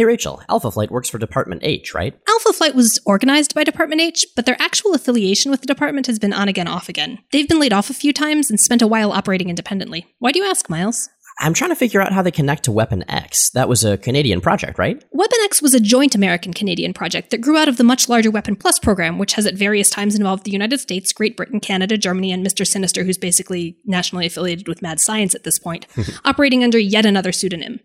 Hey Rachel, Alpha Flight works for Department H, right? Alpha Flight was organized by Department H, but their actual affiliation with the department has been on again, off again. They've been laid off a few times and spent a while operating independently. Why do you ask, Miles? I'm trying to figure out how they connect to Weapon X. That was a Canadian project, right? Weapon X was a joint American Canadian project that grew out of the much larger Weapon Plus program, which has at various times involved the United States, Great Britain, Canada, Germany, and Mr. Sinister, who's basically nationally affiliated with Mad Science at this point, operating under yet another pseudonym.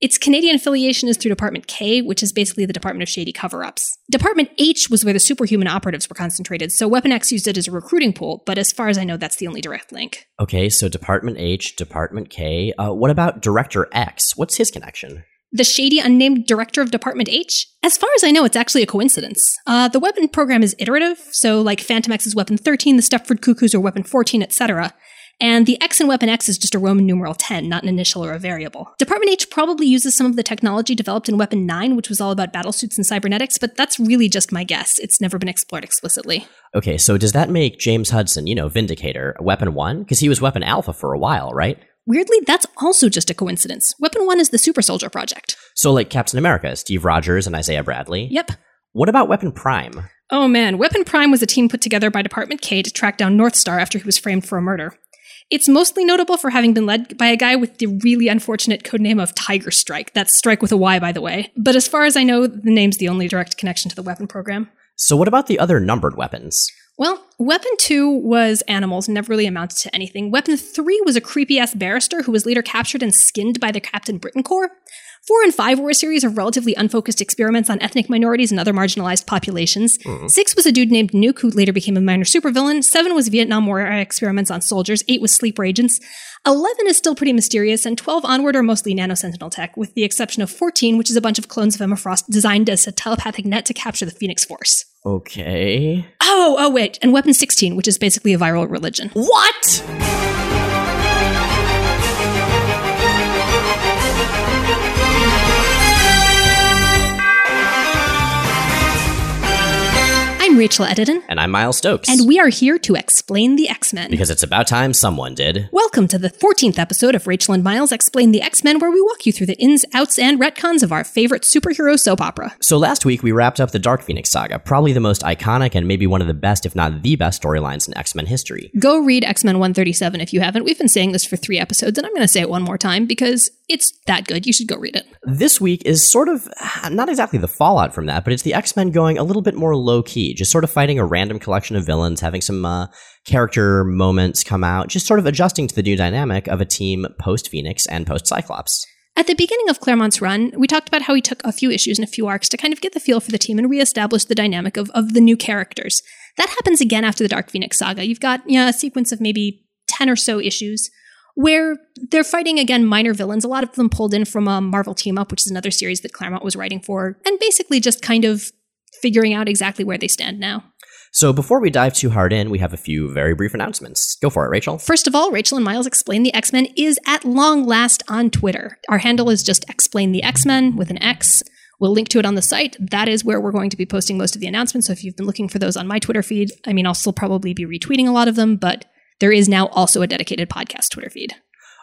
Its Canadian affiliation is through Department K, which is basically the Department of Shady Cover Ups. Department H was where the superhuman operatives were concentrated, so Weapon X used it as a recruiting pool, but as far as I know, that's the only direct link. Okay, so Department H, Department K. Uh, what about Director X? What's his connection? The shady, unnamed director of Department H? As far as I know, it's actually a coincidence. Uh, the weapon program is iterative, so like Fantomex's Weapon 13, the Stepford Cuckoos are Weapon 14, etc. And the X in Weapon X is just a Roman numeral 10, not an initial or a variable. Department H probably uses some of the technology developed in Weapon 9, which was all about battlesuits and cybernetics, but that's really just my guess. It's never been explored explicitly. Okay, so does that make James Hudson, you know, Vindicator, Weapon 1? Because he was Weapon Alpha for a while, right? Weirdly, that's also just a coincidence. Weapon 1 is the Super Soldier Project. So, like Captain America, Steve Rogers and Isaiah Bradley? Yep. What about Weapon Prime? Oh man, Weapon Prime was a team put together by Department K to track down Northstar after he was framed for a murder. It's mostly notable for having been led by a guy with the really unfortunate codename of Tygar Stryke. That's Strike with a Y, by the way. But as far as I know, the name's the only direct connection to the weapon program. So, what about the other numbered weapons? Well, Weapon 2 was animals, never really amounted to anything. Weapon 3 was a creepy ass barrister who was later captured and skinned by the Captain Britain Corps. 4 and 5 were a series of relatively unfocused experiments on ethnic minorities and other marginalized populations. Mm-hmm. 6 was a dude named Nuke who later became a minor supervillain. 7 was Vietnam War experiments on soldiers. 8 was sleeper agents. 11 is still pretty mysterious, and 12 onward are mostly nanosentinel tech, with the exception of 14, which is a bunch of clones of Emma Frost designed as a telepathic net to capture the Phoenix Force. Okay. Oh, oh, wait, and Weapon 16, which is basically a viral religion. What? I'm Rachel Edidin, And I'm Miles Stokes. and we are here to explain the X Men. because it's about time someone did. Welcome to the 14th episode of Rachel and Miles Explain the X Men, where we walk you through the ins, outs, and retcons of our favorite superhero soap opera. So last week we wrapped up the Dark Phoenix saga, probably the most iconic and maybe one of the best, if not the best, storylines in X Men history. Go read X Men 137 if you haven't. We've been saying this for three episodes, and I'm going to say it one more time because it's that good. You should go read it. This week is sort of not exactly the fallout from that, but it's the X Men going a little bit more low key, just sort of fighting a random collection of villains, having some uh, character moments come out, just sort of adjusting to the new dynamic of a team post Phoenix and post Cyclops. At the beginning of Claremont's run, we talked about how he took a few issues and a few arcs to kind of get the feel for the team and reestablish the dynamic of, of the new characters. That happens again after the Dark Phoenix saga. You've got you know, a sequence of maybe 10 or so issues where they're fighting again minor villains, a lot of them pulled in from a Marvel Team Up, which is another series that Claremont was writing for, and basically just kind of figuring out exactly where they stand now. So before we dive too hard in, we have a few very brief announcements. Go for it, Rachel. First of all, Rachel and Miles Explain the X Men is at long last on Twitter. Our handle is just Explain the X Men with an X. We'll link to it on the site. That is where we're going to be posting most of the announcements. So if you've been looking for those on my Twitter feed, I mean, I'll still probably be retweeting a lot of them, but there is now also a dedicated podcast Twitter feed.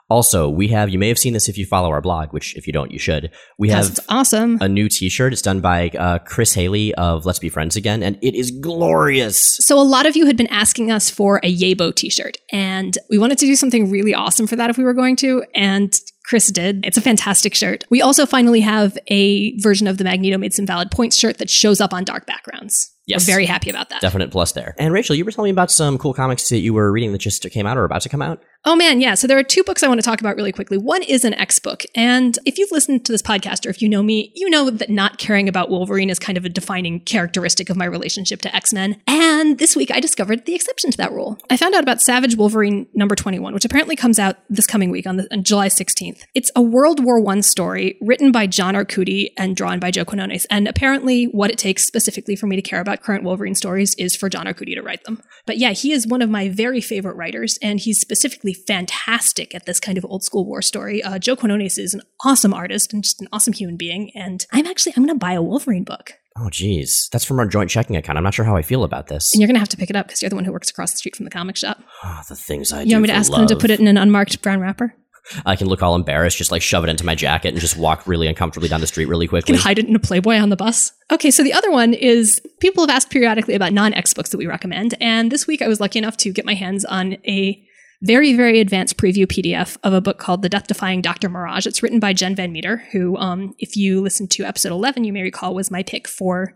Also, we have, you may have seen this if you follow our blog, which if you don't, you should. We have it's awesome. a new t-shirt. It's done by uh, Chris Haley of Let's Be Friends Again, and it is glorious. So a lot of you had been asking us for a Yabo t-shirt, and we wanted to do something really awesome for that if we were going to, and Chris did. It's a fantastic shirt. We also finally have a version of the Magneto made some valid points shirt that shows up on dark backgrounds. Yes. We're very happy about that. Definite plus there. And Rachel, you were telling me about some cool comics that you were reading that just came out or about to come out. Oh man, yeah. So there are two books I want to talk about really quickly. One is an X book. And if you've listened to this podcast or if you know me, you know that not caring about Wolverine is kind of a defining characteristic of my relationship to X-Men. And this week I discovered the exception to that rule. I found out about Savage Wolverine number 21, which apparently comes out this coming week on, the, on July 16th. It's a World War I story written by John Arcudi and drawn by Joe Quinones. And apparently what it takes specifically for me to care about current Wolverine stories is for John Arcudi to write them. But yeah, he is one of my very favorite writers, and he's specifically fantastic at this kind of old school war story. Uh, Joe Quinones is an awesome artist and just an awesome human being, and I'm actually I'm going to buy a Wolverine book, Oh, geez. That's from our joint checking account. I'm not sure how I feel about this. and you're going to have to pick it up because you're the one who works across the street from the comic shop. Ah, the things I You do You want me to ask them to put it in an unmarked brown wrapper? I can look all embarrassed, just like shove it into my jacket and just walk really uncomfortably down the street really You quickly. can hide it in a Playboy on the bus. Okay, so the other one is people have asked periodically about non X books that we recommend. And this week I was lucky enough to get my hands on a very, very advanced preview PDF of a book called The Death Defying Dr. Mirage. It's written by Jen Van Meter, who, um, if you listened to episode 11, you may recall was my pick for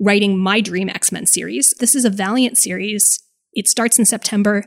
writing my Dream X Men series. This is a Valiant series. It starts in September.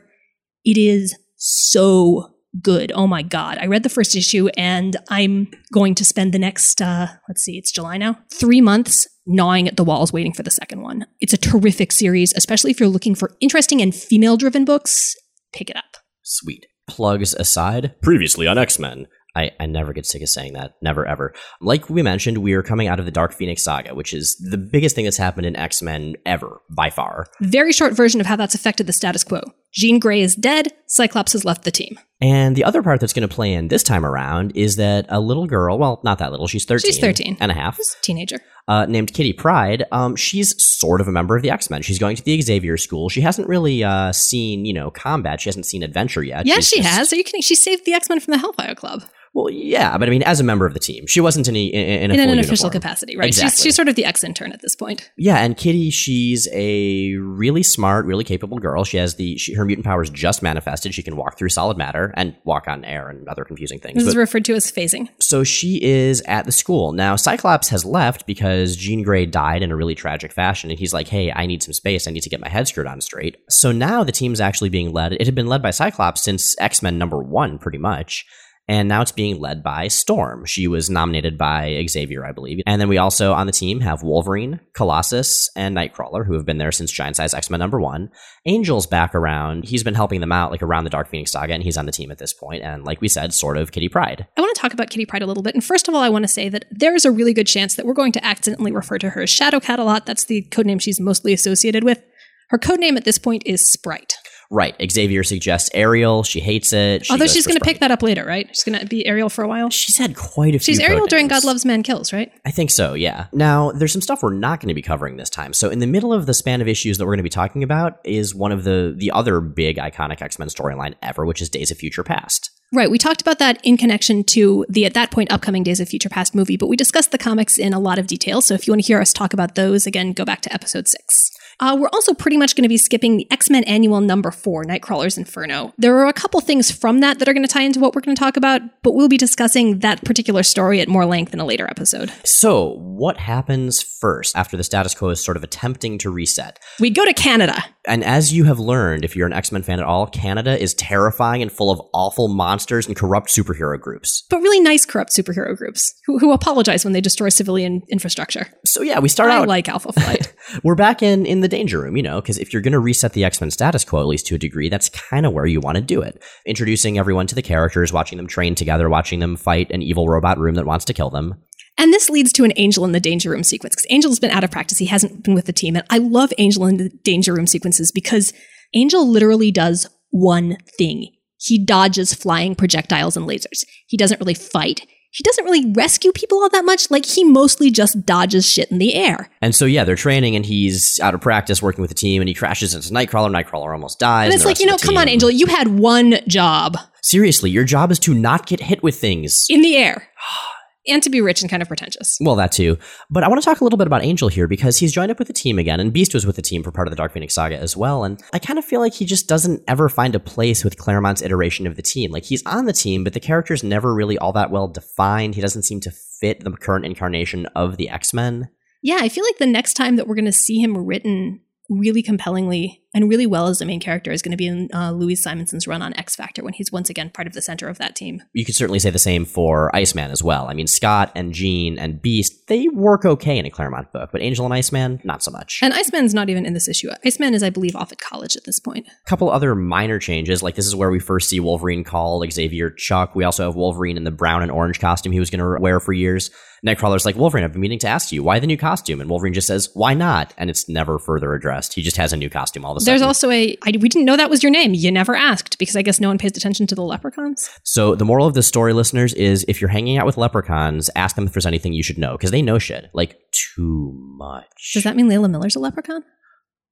It is so good. Oh my God. I read the first issue and I'm going to spend the next, uh, let's see, it's July now, three months gnawing at the walls waiting for the second one. It's a terrific series, especially if you're looking for interesting and female driven books. Pick it up. Sweet. Plugs aside, previously on X Men. I, I never get sick of saying that. Never, ever. Like we mentioned, we are coming out of the Dark Phoenix saga, which is the biggest thing that's happened in X Men ever, by far. Very short version of how that's affected the status quo. Jean Grey is dead, Cyclops has left the team. And the other part that's going to play in this time around is that a little girl, well, not that little, she's 13. She's 13. And a half, She's a teenager. uh, named Kitty Pryde. Um, she's sort of a member of the X Men. She's going to the Xavier School. She hasn't really uh, seen, you know, combat. She hasn't seen adventure yet. Yes, She's she just- has. Are you kidding? She saved the X Men from the Hellfire Club Well, yeah, but I mean, as a member of the team, she wasn't in, a, in, in a in full an official uniform. capacity, right? She's, Exactly. she's sort of the ex intern at this point. Yeah, and Kitty, she's a really smart, really capable girl. She has the she, her mutant powers just manifested. She can walk through solid matter and walk on air and other confusing things. This is referred to as phasing. so she is at the school now. Cyclops has left because Jean Grey died in a really tragic fashion, and he's like, "Hey, I need some space. I need to get my head screwed on straight." So now the team's actually being led. It had been led by Cyclops since X Men number one, pretty much. And now it's being led by Storm. She was nominated by Xavier, I believe. And then we also on the team have Wolverine, Colossus, and Nightcrawler, who have been there since Giant Size X Men number one. Angel's back around. He's been helping them out, like around the Dark Phoenix saga, and he's on the team at this point. And like we said, sort of Kitty Pryde. I want to talk about Kitty Pryde a little bit. And first of all, I want to say that there is a really good chance that we're going to accidentally refer to her as Shadowcat a lot. That's the codename she's mostly associated with. Her codename at this point is Sprite. Right. Xavier suggests Ariel. She hates it. She Although she's going to pick that up later, right? She's going to be Ariel for a while. She's had quite a few. She's Ariel during. God Loves Man Kills, right? I think so, yeah. Now, there's some stuff we're not going to be covering this time. So, in the middle of the span of issues that we're going to be talking about is one of the the other big iconic X Men storyline ever, which is Days of Future Past. Right. We talked about that in connection to the, at that point, upcoming Days of Future Past movie, but we discussed the comics in a lot of detail. So if you want to hear us talk about those, again, go back to episode six. Uh, we're also pretty much going to be skipping the X Men Annual Number Four, Nightcrawler's Inferno. There are a couple things from that that are going to tie into what we're going to talk about, but we'll be discussing that particular story at more length in a later episode. So, what happens first after the status quo is sort of attempting to reset? We go to Canada. And as you have learned, if you're an X Men fan at all, Canada is terrifying and full of awful monsters and corrupt superhero groups. But really nice, corrupt superhero groups who, who apologize when they destroy civilian infrastructure. So, yeah, we start I out. like Alpha Flight. we're back in in the danger room, you know, because if you're going to reset the X Men status quo, at least to a degree, that's kind of where you want to do it. Introducing everyone to the characters, watching them train together, watching them fight an evil robot room that wants to kill them. And this leads to an Angel in the Danger Room sequence because Angel's been out of practice. He hasn't been with the team. And I love Angel in the Danger Room sequences because Angel literally does one thing. He dodges flying projectiles and lasers. He doesn't really fight. He doesn't really rescue people all that much. Like he mostly just dodges shit in the air. And so, yeah, they're training, and he's out of practice working with the team, and he crashes into Nightcrawler. Nightcrawler almost dies. And it's the like, you know, come on, Angel, you had one job Seriously, your job is to not get hit with things. in the air and to be rich and kind of pretentious. Well, that too. But I want to talk a little bit about Angel here because he's joined up with the team again, and Beast was with the team for part of the Dark Phoenix saga as well. And I kind of feel like he just doesn't ever find a place with Claremont's iteration of the team. Like he's on the team, but the character's never really all that well defined. He doesn't seem to fit the current incarnation of the X Men. Yeah, I feel like the next time that we're going to see him written really compellingly and really well as the main character is going to be in uh, Louise Simonson's run on X Factor when he's once again part of the center of that team. You could certainly say the same for Iceman as well. I mean, Scott and Jean and Beast, they work okay in a Claremont book, but Angel and Iceman, not so much. And Iceman's not even in this issue. Iceman is, I believe, off at college at this point. A couple other minor changes, like this is where we first see Wolverine call Xavier Chuck. We also have Wolverine in the brown and orange costume he was going to wear for years. Nightcrawler's like, Wolverine, I've been meaning to ask you, why the new costume? And Wolverine just says, why not? And it's never further addressed. He just has a new costume all of a sudden. There's also a I, we didn't know that was your name. You never asked because I guess no one pays attention to the leprechauns. so the moral of this story, listeners, is if you're hanging out with leprechauns, ask them if there's anything you should know, because they know shit. Like, too much. Does that mean Layla Miller's a leprechaun?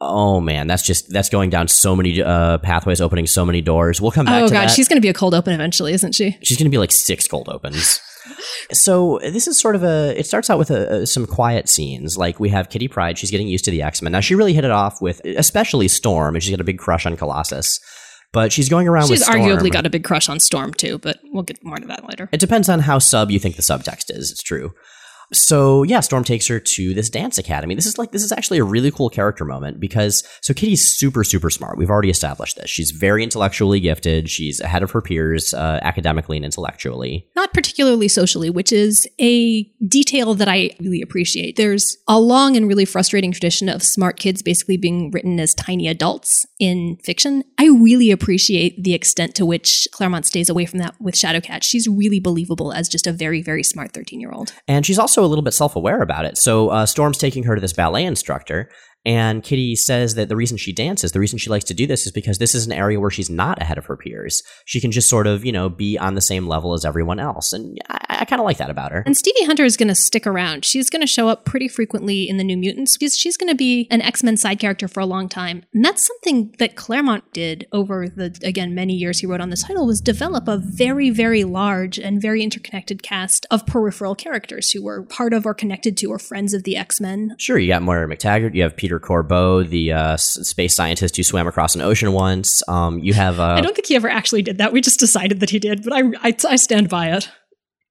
Oh man, that's just that's going down so many uh, pathways, opening so many doors. We'll come back. Oh god, that. she's going to be a cold open eventually, isn't she? She's going to be like six cold opens. So this is sort of a. It starts out with a, a, some quiet scenes. Like we have Kitty Pryde. She's getting used to the X Men. Now she really hit it off with, especially Storm, and she's got a big crush on Colossus. But she's going around. She's with Storm. arguably got a big crush on Storm too, but we'll get more to that later. It depends on how sub you think the subtext is. It's true. So yeah, Storm takes her to this dance academy. This is like this is actually a really cool character moment because so Kitty's super super smart. We've already established this. She's very intellectually gifted. She's ahead of her peers uh, academically and intellectually. Not particularly socially, which is a detail that I really appreciate. There's a long and really frustrating tradition of smart kids basically being written as tiny adults in fiction. I really appreciate the extent to which Claremont stays away from that with Shadowcat. She's really believable as just a very very smart 13 year old, and she's also a little bit self aware about it. So uh, Storm's taking her to this ballet instructor, and Kitty says that the reason she dances, the reason she likes to do this is because this is an area where she's not ahead of her peers. She can just sort of, you know, be on the same level as everyone else. And I, I kind of like that about her. And Stevie Hunter is going to stick around. She's going to show up pretty frequently in the New Mutants because she's going to be an X Men side character for a long time. And that's something that Claremont did over the, again, many years he wrote on this title was develop a very, very large and very interconnected cast of peripheral characters who were part of or connected to or friends of the X Men. Sure, you got Moira MacTaggert, you have Peter Corbeau, the uh, space scientist who swam across an ocean once. Um, you have. Uh, I don't think he ever actually did that. We just decided that he did, but I, I, I stand by it.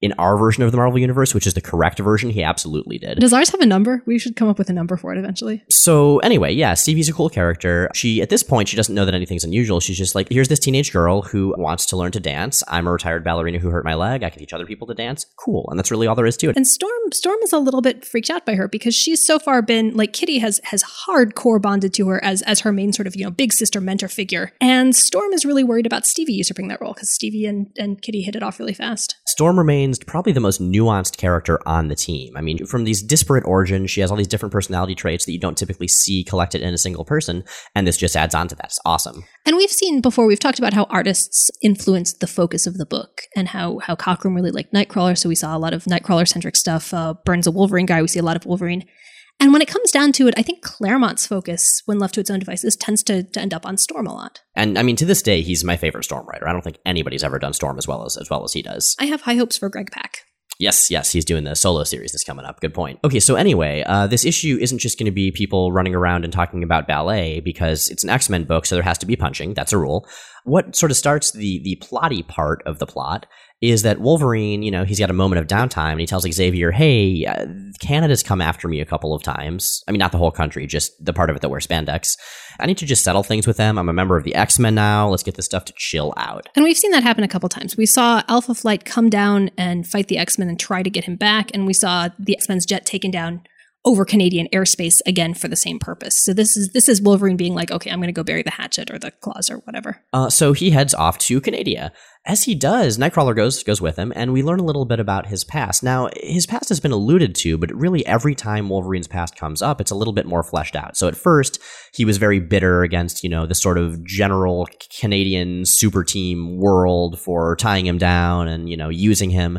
In our version of the Marvel Universe, which is the correct version, he absolutely did. Does ours have a number? We should come up with a number for it eventually. So, anyway, yeah, Stevie's a cool character. She, at this point, she doesn't know that anything's unusual. She's just like, here's this teenage girl who wants to learn to dance. I'm a retired ballerina who hurt my leg. I can teach other people to dance. Cool. And that's really all there is to it. And Storm, Storm is a little bit freaked out by her because she's so far been like Kitty has has hardcore bonded to her as as her main sort of you know big sister mentor figure, and Storm is really worried about Stevie usurping that role because Stevie and and Kitty hit it off really fast. Storm remains probably the most nuanced character on the team. I mean, from these disparate origins, she has all these different personality traits that you don't typically see collected in a single person, and this just adds on to that. It's awesome. And we've seen before, we've talked about how artists influenced the focus of the book and how how Cockrum really liked Nightcrawler, so we saw a lot of Nightcrawler centric stuff. Uh, Byrne's a Wolverine guy, we see a lot of Wolverine. And when it comes down to it, I think Claremont's focus, when left to its own devices, tends to, to end up on Storm a lot. And I mean, to this day, he's my favorite Storm writer. I don't think anybody's ever done Storm as well as as well as he does. I have high hopes for Greg Pak. Yes, yes, he's doing the solo series that's coming up. Good point. Okay, so anyway, uh, this issue isn't just going to be people running around and talking about ballet because it's an X Men book, so there has to be punching. That's a rule. What sort of starts the the plotty part of the plot is that Wolverine, you know, he's got a moment of downtime and he tells Xavier, "Hey, uh, Canada's come after me a couple of times. I mean, not the whole country, just the part of it that wears spandex. I need to just settle things with them. I'm a member of the X Men now. Let's get this stuff to chill out." And we've seen that happen a couple times. We saw Alpha Flight come down and fight the X Men and try to get him back, and we saw the X Men's jet taken down over Canadian airspace again for the same purpose. So this is this is Wolverine being like, okay, I'm going to go bury the hatchet or the claws or whatever. Uh, so he heads off to Canada. As he does, Nightcrawler goes goes with him, and we learn a little bit about his past. Now, his past has been alluded to, but really every time Wolverine's past comes up, it's a little bit more fleshed out. So at first, he was very bitter against you know the sort of general Canadian super team world for tying him down and you know using him.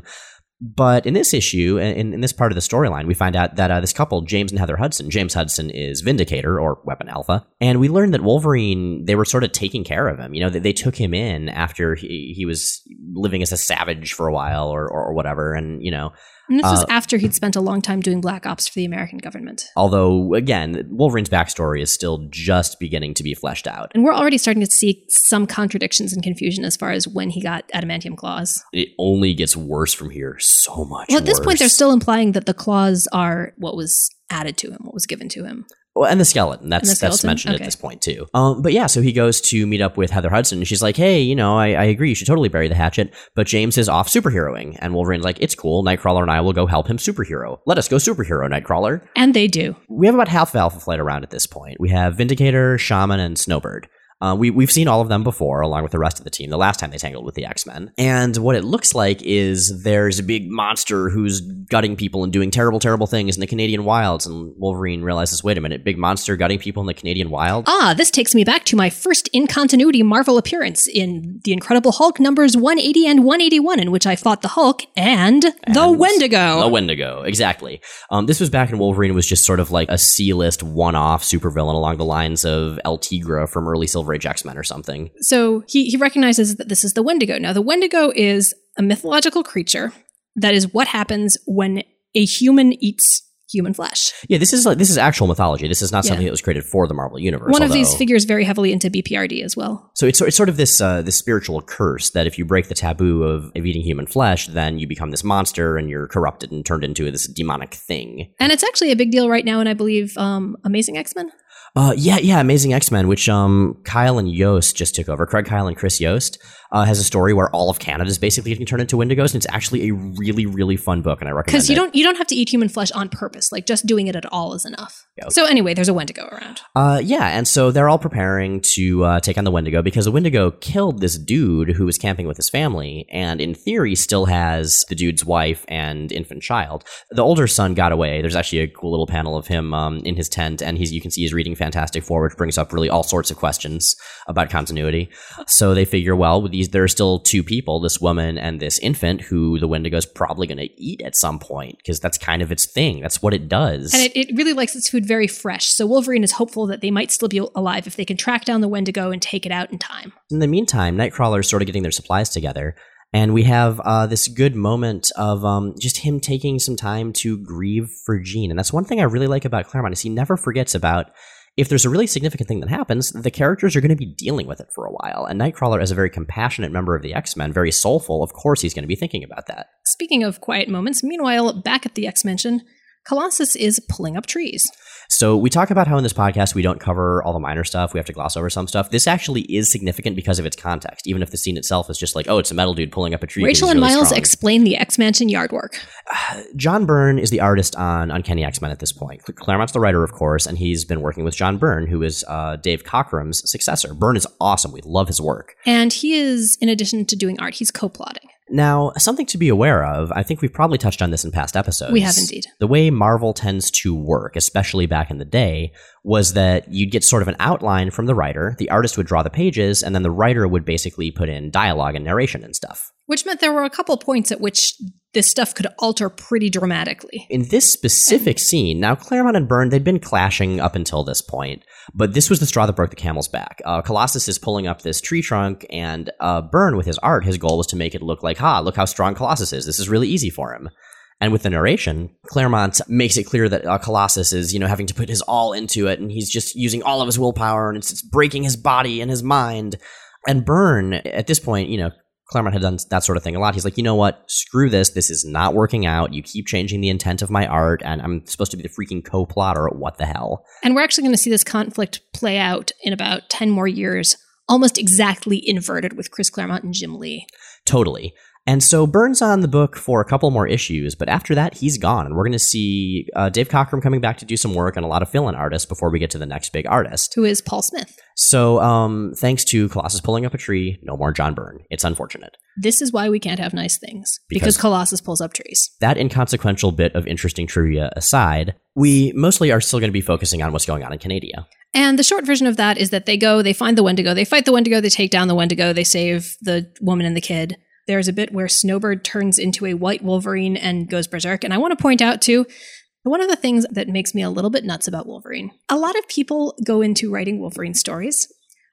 But in this issue, in, in this part of the storyline, we find out that uh, this couple, James and Heather Hudson, James Hudson is Vindicator or Weapon Alpha, and we learned that Wolverine, they were sort of taking care of him. You know, they, they took him in after he, he was living as a savage for a while or, or, or whatever, and you know, And this was Uh, after he'd spent a long time doing black ops for the American government. although again, Wolverine's backstory is still just beginning to be fleshed out. And we're already starting to see some contradictions and confusion as far as when he got adamantium claws. It only gets worse from here, so much. Well, at this point, they're still implying that the claws are what was added to him, what was given to him. Well, and the skeleton. That's the that's mentioned Okay. at this point too. Um, but yeah, so he goes to meet up with Heather Hudson, and she's like, "Hey, you know, I, I agree. You should totally bury the hatchet." But James is off superheroing, and Wolverine's like, "It's cool. Nightcrawler and I will go help him superhero. Let us go superhero, Nightcrawler." And they do. We have about half of Alpha Flight around at this point. We have Vindicator, Shaman, and Snowbird. Uh, we, we've seen all of them before, along with the rest of the team, the last time they tangled with the X Men. And what it looks like is there's a big monster who's gutting people and doing terrible, terrible things in the Canadian wilds. And Wolverine realizes wait a minute, big monster gutting people in the Canadian wild? Ah, this takes me back to my first in continuity Marvel appearance in The Incredible Hulk numbers 180 and 181, in which I fought the Hulk and, the Wendigo. The Wendigo, exactly. Um, this was back when Wolverine was just sort of like a C list one off supervillain along the lines of El Tigre from early Silver Age X Men or something. So he, he recognizes that this is the Wendigo. Now, the Wendigo is a mythological creature that is what happens when a human eats human flesh. Yeah, this is like this is actual mythology. This is not something that was created for the Marvel universe. One of these figures very heavily into BPRD as well. So it's, it's sort of this uh, this spiritual curse that if you break the taboo of, of eating human flesh, then you become this monster and you're corrupted and turned into this demonic thing. And it's actually a big deal right now, and I believe um, Amazing X Men. Uh, yeah, yeah, Amazing X Men, which um, Kyle and Yost just took over. Craig Kyle and Chris Yost uh, has a story where all of Canada is basically getting turned into Wendigos, and it's actually a really, really fun book, and I recommend it. Because you it. don't you don't have to eat human flesh on purpose. Like just doing it at all is enough. Yep. So anyway, there's a Wendigo around. Uh, yeah, and so they're all preparing to uh, take on the Wendigo because the Wendigo killed this dude who was camping with his family, and in theory still has the dude's wife and infant child. The older son got away. There's actually a cool little panel of him um, in his tent, and he's you can see he's reading Fantastic Four, which brings up really all sorts of questions about continuity. So they figure, well, with these there are still two people, this woman and this infant, who the Wendigo's probably going to eat at some point because that's kind of its thing. That's what it does. And it, it really likes its food very fresh. So Wolverine is hopeful that they might still be alive if they can track down the Wendigo and take it out in time. In the meantime, Nightcrawler is sort of getting their supplies together, and we have uh, this good moment of um, just him taking some time to grieve for Jean. And that's one thing I really like about Claremont is he never forgets about if there's a really significant thing that happens, the characters are going to be dealing with it for a while. And Nightcrawler, as a very compassionate member of the X Men, very soulful, of course he's going to be thinking about that. Speaking of quiet moments, meanwhile, back at the X Mansion, Colossus is pulling up trees. So we talk about how in this podcast we don't cover all the minor stuff. We have to gloss over some stuff. This actually is significant because of its context, even if the scene itself is just like, oh, it's a metal dude pulling up a tree. Rachel and really Miles strong. explain the X Mansion yard work. John Byrne is the artist on Uncanny X Men at this point. Claremont's the writer, of course, and he's been working with John Byrne, who is uh, Dave Cockrum's successor. Byrne is awesome. We love his work. And he is, in addition to doing art, he's co plotting. Now, something to be aware of, I think we've probably touched on this in past episodes. We have indeed. The way Marvel tends to work, especially back in the day, was that you'd get sort of an outline from the writer, the artist would draw the pages, and then the writer would basically put in dialogue and narration and stuff. Which meant there were a couple points at which this stuff could alter pretty dramatically. In this specific scene, now Claremont and Byrne, they'd been clashing up until this point, but this was the straw that broke the camel's back. Uh, Colossus is pulling up this tree trunk, and uh, Byrne, with his art, his goal was to make it look like, ha, look how strong Colossus is. This is really easy for him. And with the narration, Claremont makes it clear that uh, Colossus is, you know, having to put his all into it, and he's just using all of his willpower, and it's, it's breaking his body and his mind. And Byrne, at this point, you know, Claremont had done that sort of thing a lot. He's like, you know what? Screw this. This is not working out. You keep changing the intent of my art, and I'm supposed to be the freaking co-plotter. What the hell? And we're actually going to see this conflict play out in about 10 more years, almost exactly inverted with Chris Claremont and Jim Lee. Totally. And so Byrne's on the book for a couple more issues, but after that, he's gone. And we're going to see uh, Dave Cockrum coming back to do some work and a lot of fill in artists before we get to the next big artist. Who is Paul Smith? So, um, thanks to Colossus pulling up a tree, no more John Byrne. It's unfortunate. This is why we can't have nice things. Because, Because- Colossus pulls up trees. That inconsequential bit of interesting trivia aside, we mostly are still going to be focusing on what's going on in Canada. And the short version of that is that they go, they find the Wendigo, they fight the Wendigo, they take down the Wendigo, they save the woman and the kid. There's a bit where Snowbird turns into a white Wolverine and goes berserk. And I want to point out, too, one of the things that makes me a little bit nuts about Wolverine. A lot of people go into writing Wolverine stories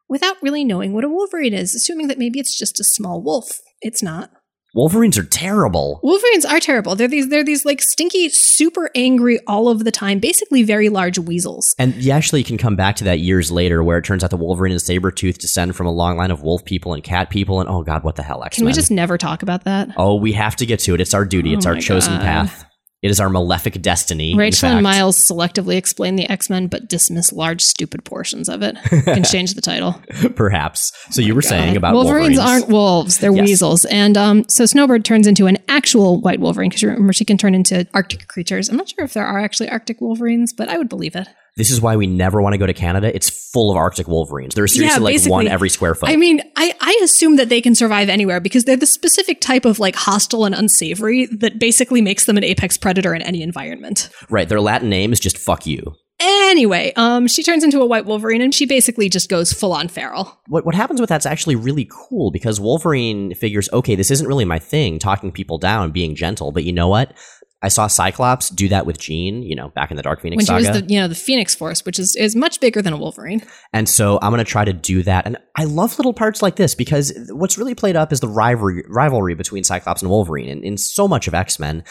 without really knowing what a Wolverine is, assuming that maybe it's just a small wolf. It's not. Wolverines are terrible. Wolverines are terrible. They're these they're these like stinky, super angry all of the time, basically very large weasels. And you actually can come back to that years later where it turns out the Wolverine and Sabretooth descend from a long line of wolf people and cat people. And oh, God, what the hell, X Can we just never talk about that? Oh, we have to get to it. It's our duty. Oh it's Oh our chosen God. path. It is our malefic destiny. in Rachel and. Miles selectively explain the X Men, but dismiss large, stupid portions of it. You can change the title. Perhaps. So you were saying about Wolverines, Wolverines. aren't wolves; they're Yes. weasels. And um, so Snowbird turns into an actual white Wolverine because remember she can turn into Arctic creatures. I'm not sure if there are actually Arctic Wolverines, but I would believe it. This is why we never want to go to Canada. It's full of Arctic wolverines. There's seriously like basically. one every square foot. I mean, I, I assume that they can survive anywhere because they're the specific type of like hostile and unsavory that basically makes them an apex predator in any environment. right. Their Latin name is just fuck you. Anyway, um, she turns into a white Wolverine and she basically just goes full on feral. What what happens with that's actually really cool because Wolverine figures, okay, this isn't really my thing, talking people down, being gentle, but you know what? I saw Cyclops do that with Jean, you know, back in the Dark Phoenix When she saga. was the you know the Phoenix Force, which is is much bigger than a Wolverine. And so I'm going to try to do that. And I love little parts like this because what's really played up is the rivalry, rivalry between Cyclops and Wolverine and in so much of X Men.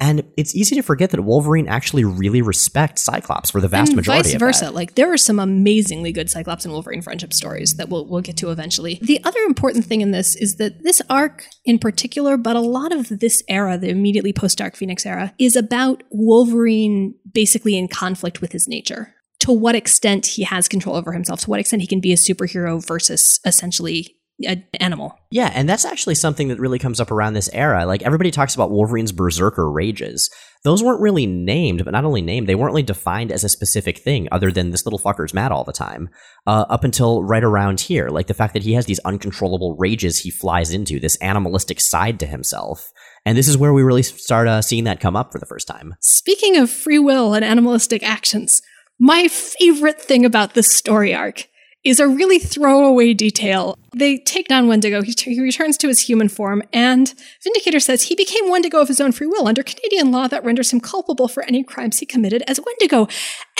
And it's easy to forget that Wolverine actually really respects Cyclops for the vast and majority vice of versa. that. Like there are some amazingly good Cyclops and Wolverine friendship stories that we'll we'll get to eventually. The other important thing in this is that this arc in particular, but a lot of this era, the immediately post Dark Phoenix era, is about Wolverine basically in conflict with his nature. To what extent he has control over himself, to what extent he can be a superhero versus essentially an animal. Yeah, and that's actually something that really comes up around this era. Like everybody talks about Wolverine's berserker rages. Those weren't really named, but not only named, they weren't really defined as a specific thing other than this little fucker's mad all the time. Uh, up until right around here, like the fact that he has these uncontrollable rages he flies into, this animalistic side to himself. And this is where we really start uh, seeing that come up for the first time. Speaking of free will and animalistic actions, my favorite thing about this story arc is a really throwaway detail. They take down Wendigo. He, he, returns to his human form, and Vindicator says he became Wendigo of his own free will. Under Canadian law, that renders him culpable for any crimes he committed as Wendigo.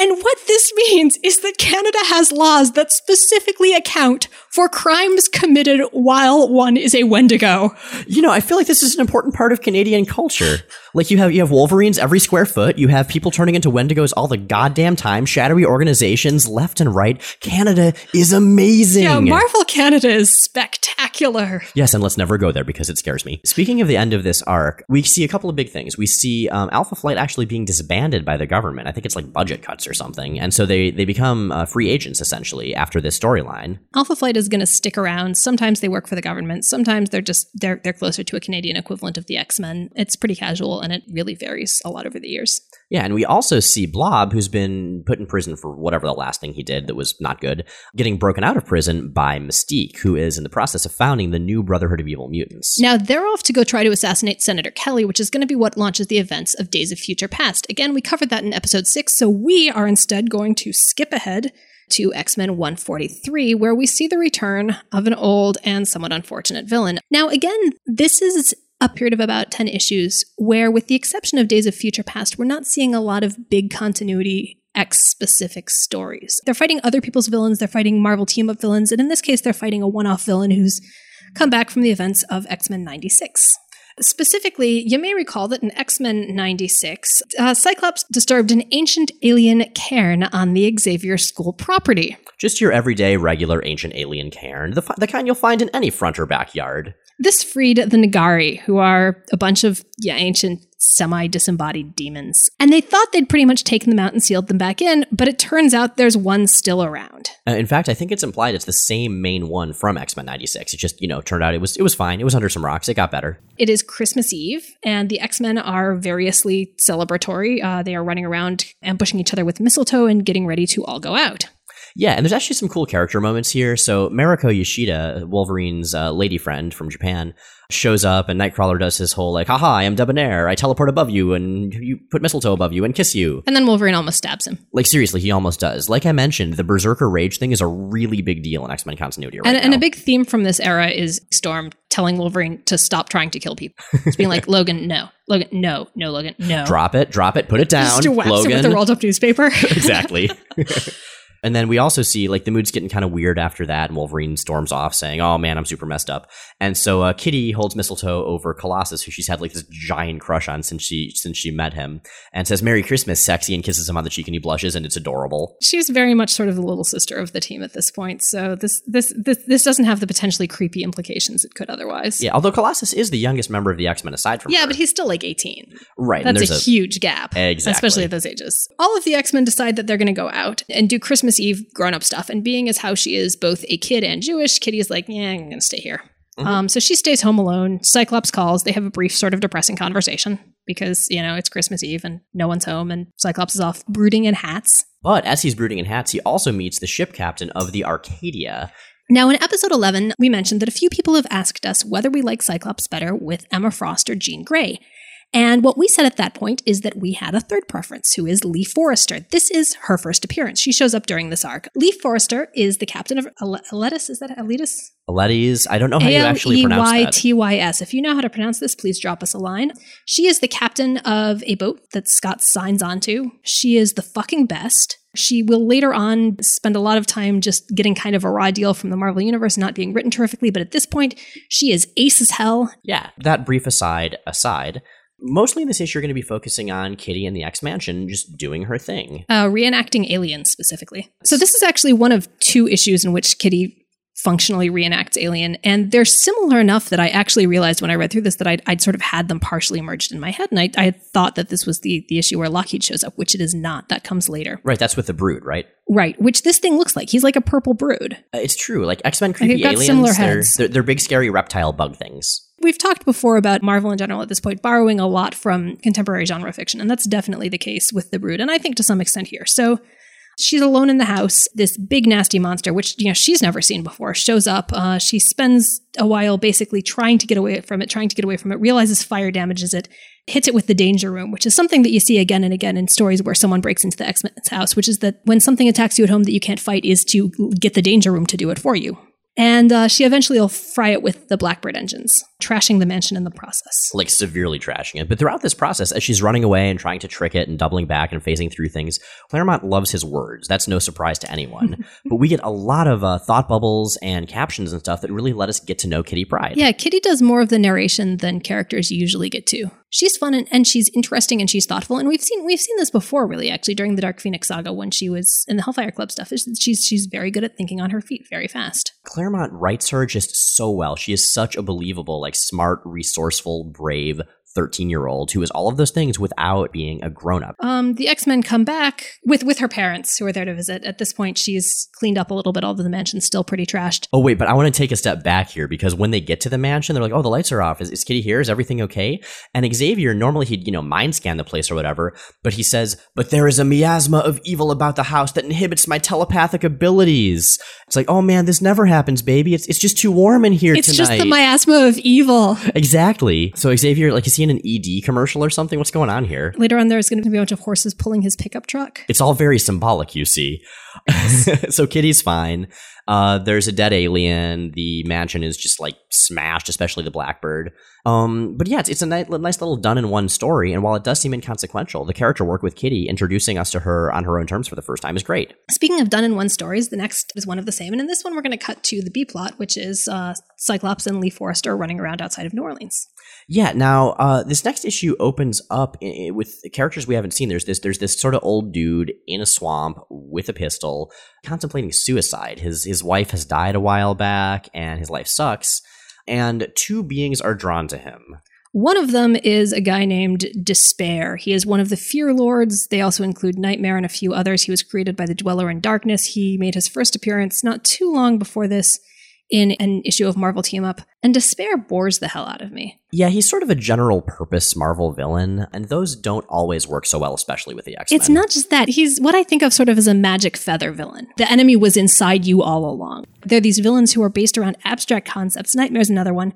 And what this means is that Canada has laws that specifically account for crimes committed while one is a Wendigo. You know, I feel like this is an important part of Canadian culture. Like you have you have Wolverines every square foot. You have people turning into Wendigos all the goddamn time. Shadowy organizations left and right. Canada is amazing. Yeah, Marvel Canada is spectacular. Yes, and let's never go there because it scares me. Speaking of the end of this arc, we see a couple of big things. We see um, Alpha Flight actually being disbanded by the government. I think it's like budget cuts or something, and so they they become uh, free agents essentially after this storyline. Alpha Flight is going to stick around. Sometimes they work for the government. Sometimes they're just they're they're closer to a Canadian equivalent of the X Men. It's pretty casual, and it really varies a lot over the years. Yeah, and we also see Blob, who's been put in prison for whatever the last thing he did that was not good, getting broken out of prison by Mystique, who is in the process of founding the new Brotherhood of Evil Mutants. Now they're off to go try to assassinate Senator Kelly, which is going to be what launches the events of Days of Future Past. Again, we covered that in episode six, so we are instead going to skip ahead to X Men 143, where we see the return of an old and somewhat unfortunate villain. Now, again, this is a period of about 10 issues where, with the exception of Days of Future Past, we're not seeing a lot of big continuity X specific stories. They're fighting other people's villains, they're fighting Marvel team up villains, and in this case, they're fighting a one off villain who's come back from the events of X Men 96. Specifically, you may recall that in X Men 96, uh, Cyclops disturbed an ancient alien cairn on the Xavier School property. Just your everyday, regular, ancient alien cairn, the, the kind you'll find in any front or backyard. This freed the N'Garai, who are a bunch of yeah, ancient, semi disembodied demons. And they thought they'd pretty much taken them out and sealed them back in, but it turns out there's one still around. Uh, in fact, I think it's implied it's the same main one from X Men '96. It just, you know, turned out it was it was fine. It was under some rocks. It got better. It is Christmas Eve, and the X Men are variously celebratory. Uh, they are running around ambushing each other with mistletoe and getting ready to all go out. Yeah, and there's actually some cool character moments here. So Mariko Yashida, Wolverine's uh, lady friend from Japan, shows up, and Nightcrawler does his whole like, "Haha, I am debonair. I teleport above you, and you put mistletoe above you, and kiss you." And then Wolverine almost stabs him. Like seriously, he almost does. Like I mentioned, the Berserker Rage thing is a really big deal in X Men continuity right and, now. and a big theme from this era is Storm telling Wolverine to stop trying to kill people. It's being like, Logan, no. Logan, no. No, Logan, no. drop it, drop it, put it down, Just whaps Logan. it with the rolled up newspaper. exactly. And then we also see like the mood's getting kind of weird after that, and Wolverine storms off saying, "Oh man, I'm super messed up." And so uh, Kitty holds mistletoe over Colossus, who she's had like this giant crush on since she since she met him, and says "Merry Christmas, sexy," and kisses him on the cheek, and he blushes, and it's adorable. She's very much sort of the little sister of the team at this point. So this this this, this doesn't have the potentially creepy implications it could otherwise. Yeah, although Colossus is the youngest member of the X Men aside from Yeah, her. but he's still like 18. right, and That's there's a, huge gap. Exactly. Especially at those ages. All of the X Men decide that they're going to go out and do Christmas Eve grown up stuff. And being as how she is both a kid and Jewish, Kitty is like, yeah, I'm going to stay here. Mhm. Um, so she stays home alone. Cyclops calls. They have a brief, sort of depressing conversation because, you know, it's Christmas Eve and no one's home and Cyclops is off brooding in hats. But as he's brooding in hats, he also meets the ship captain of the Arcadia. Now, in episode 11, we mentioned that a few people have asked us whether we like Cyclops better with Emma Frost or Jean Grey. And what we said at that point is that we had a third preference, who is Lee Forrester. This is her first appearance. She shows up during this arc. Lee Forrester is the captain of Ale- Aletys. Is that Aletys? Aletys, I don't know how you actually pronounce Y that. T Y S. If you know how to pronounce this, please drop us a line. She is the captain of a boat that Scott signs onto. She is the fucking best. She will later on spend a lot of time just getting kind of a raw deal from the Marvel Universe, not being written terrifically, but at this point, she is ace as hell. Yeah, that brief aside aside, mostly in this issue, you're going to be focusing on Kitty and the X Mansion just doing her thing. uh, reenacting aliens specifically. So this is actually one of two issues in which Kitty functionally reenacts Alien, and they're similar enough that I actually realized when I read through this that I'd, I'd sort of had them partially merged in my head, and I, I had thought that this was the the issue where Lockheed shows up, which it is not. That comes later, Right, that's with the Brood, right? right? Which this thing looks like. He's like a purple brood. Uh, It's true. Like X Men creepy got aliens, similar they're, heads. they're they're big scary reptile bug things. We've talked before about Marvel in general at this point borrowing a lot from contemporary genre fiction, and that's definitely the case with the Brood, and I think to some extent here. So she's alone in the house. This big nasty monster, which you know she's never seen before, shows up. Uh, she spends a while basically trying to get away from it, trying to get away from it. Realizes fire damages it, hits it with the danger room, which is something that you see again and again in stories where someone breaks into the X Men's house, which is that when something attacks you at home that you can't fight, is to get the danger room to do it for you. And uh, she eventually will fry it with the Blackbird engines, trashing the mansion in the process. like severely trashing it. But throughout this process, as she's running away and trying to trick it and doubling back and phasing through things, Claremont loves his words. That's no surprise to anyone. but we get a lot of uh, thought bubbles and captions and stuff that really let us get to know Kitty Pryde. Yeah, Kitty does more of the narration than characters usually get to. She's fun and, and she's interesting and she's thoughtful. And we've seen we've seen this before, really, actually, during the Dark Phoenix saga when she was in the Hellfire Club stuff. She's she's very good at thinking on her feet, very fast. Claremont writes her just so well. She is such a believable, like smart, resourceful, brave 13 year old who is all of those things without being a grown up. Um, the X Men come back with with her parents who are there to visit. At this point, she's cleaned up a little bit. Although the mansion's still pretty trashed. Oh, wait, but I want to take a step back here because when they get to the mansion, they're like, oh, the lights are off. Is, is Kitty here? Is everything okay? And Xavier, normally he'd, you know, mind scan the place or whatever, but he says, but there is a miasma of evil about the house that inhibits my telepathic abilities. It's like, oh man, this never happens, baby. It's, it's just too warm in here It's tonight. just the miasma of evil. exactly. So Xavier, like, is he an ED commercial or something? What's going on here? Later on, there's going to be a bunch of horses pulling his pickup truck. It's all very symbolic, you see. so Kitty's fine. Uh, there's a dead alien. The mansion is just like smashed, especially the Blackbird. Um, but yeah, it's, it's a nice, nice little done in one story. And while it does seem inconsequential, the character work with Kitty, introducing us to her on her own terms for the first time, is great. Speaking of done in one stories, the next is one of the same. And in this one, we're going to cut to the B plot, which is uh, Cyclops and Lee Forrester running around outside of New Orleans. Yeah. Now, uh, this next issue opens up with characters we haven't seen. There's this, there's this sort of old dude in a swamp with a pistol, contemplating suicide. His his wife has died a while back, and his life sucks. And two beings are drawn to him. One of them is a guy named Despair. He is one of the Fear Lords. They also include Nightmare and a few others. He was created by the Dweller in Darkness. He made his first appearance not too long before this in an issue of Marvel Team Up. And Despair bores the hell out of me. Yeah, he's sort of a general purpose Marvel villain, and those don't always work so well, especially with the X Men. It's not just that. He's what I think of sort of as a magic feather villain. The enemy was inside you all along. They're these villains who are based around abstract concepts. Nightmare's another one,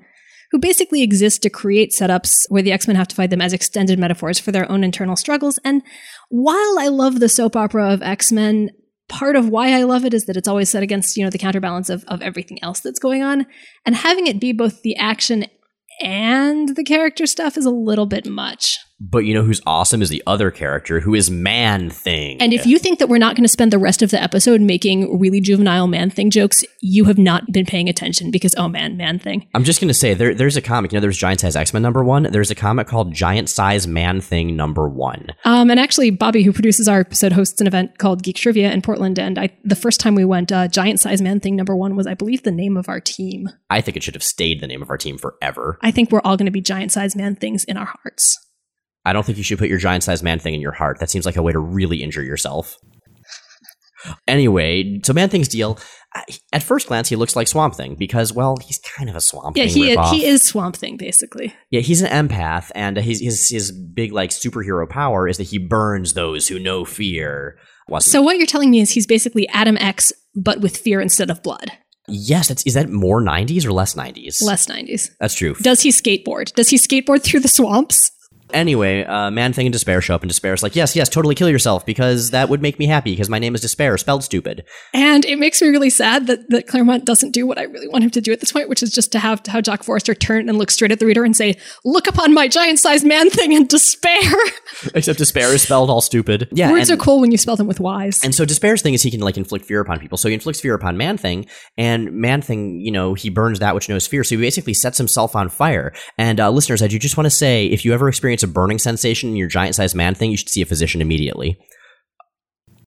who basically exist to create setups where the X Men have to fight them as extended metaphors for their own internal struggles. And while I love the soap opera of X Men, part of why I love it is that it's always set against, you know, the counterbalance of, of everything else that's going on. And having it be both the action and the character stuff is a little bit much. But you know who's awesome is the other character who is Man Thing. And if you think that we're not going to spend the rest of the episode making really juvenile man thing jokes, you have not been paying attention because, oh man, man thing. I'm just gonna say there, there's a comic. You know, there's Giant Size X Men number one. There's a comic called Giant Size Man Thing number one. Um, and actually, Bobby, who produces our episode, hosts an event called Geek Trivia in Portland. And I, the first time we went, uh, Giant Size Man Thing number one was, I believe, the name of our team. I think it should have stayed the name of our team forever. I think we're all going to be giant size man things in our hearts. I don't think you should put your giant sized man thing in your heart. That seems like a way to really injure yourself. Anyway, so Man Thing's deal. at first glance, he looks like Swamp Thing because, well, he's kind of a Swamp Yeah, Thing. he ripoff. he is Swamp Thing basically. Yeah, he's an empath, and his his his big like superhero power is that he burns those who know fear. Wasn't So what you're telling me is he's basically Adam X, but with fear instead of blood. yes, that's is that more '90s or less '90s? Less 90s. That's true. Does he skateboard? Does he skateboard through the swamps? Anyway, uh, Man Thing and Despair show up, and Despair's like, yes, yes, totally kill yourself because that would make me happy because my name is Despair, spelled stupid. And it makes me really sad that, that Claremont doesn't do what I really want him to do at this point, which is just to have to have Jack Forrester turn and look straight at the reader and say, "Look upon my giant-sized man thing in despair." Except Despair is spelled all stupid. Yeah, Words and- are cool when you spell them with Y's. And so Despair's thing is he can like inflict fear upon people. So he inflicts fear upon Man Thing, and Man Thing, you know, he burns that which knows fear. So he basically sets himself on fire. And uh, listeners, I do just want to say, if you ever experience a burning sensation in your giant-sized Man Thing, you should see a physician immediately.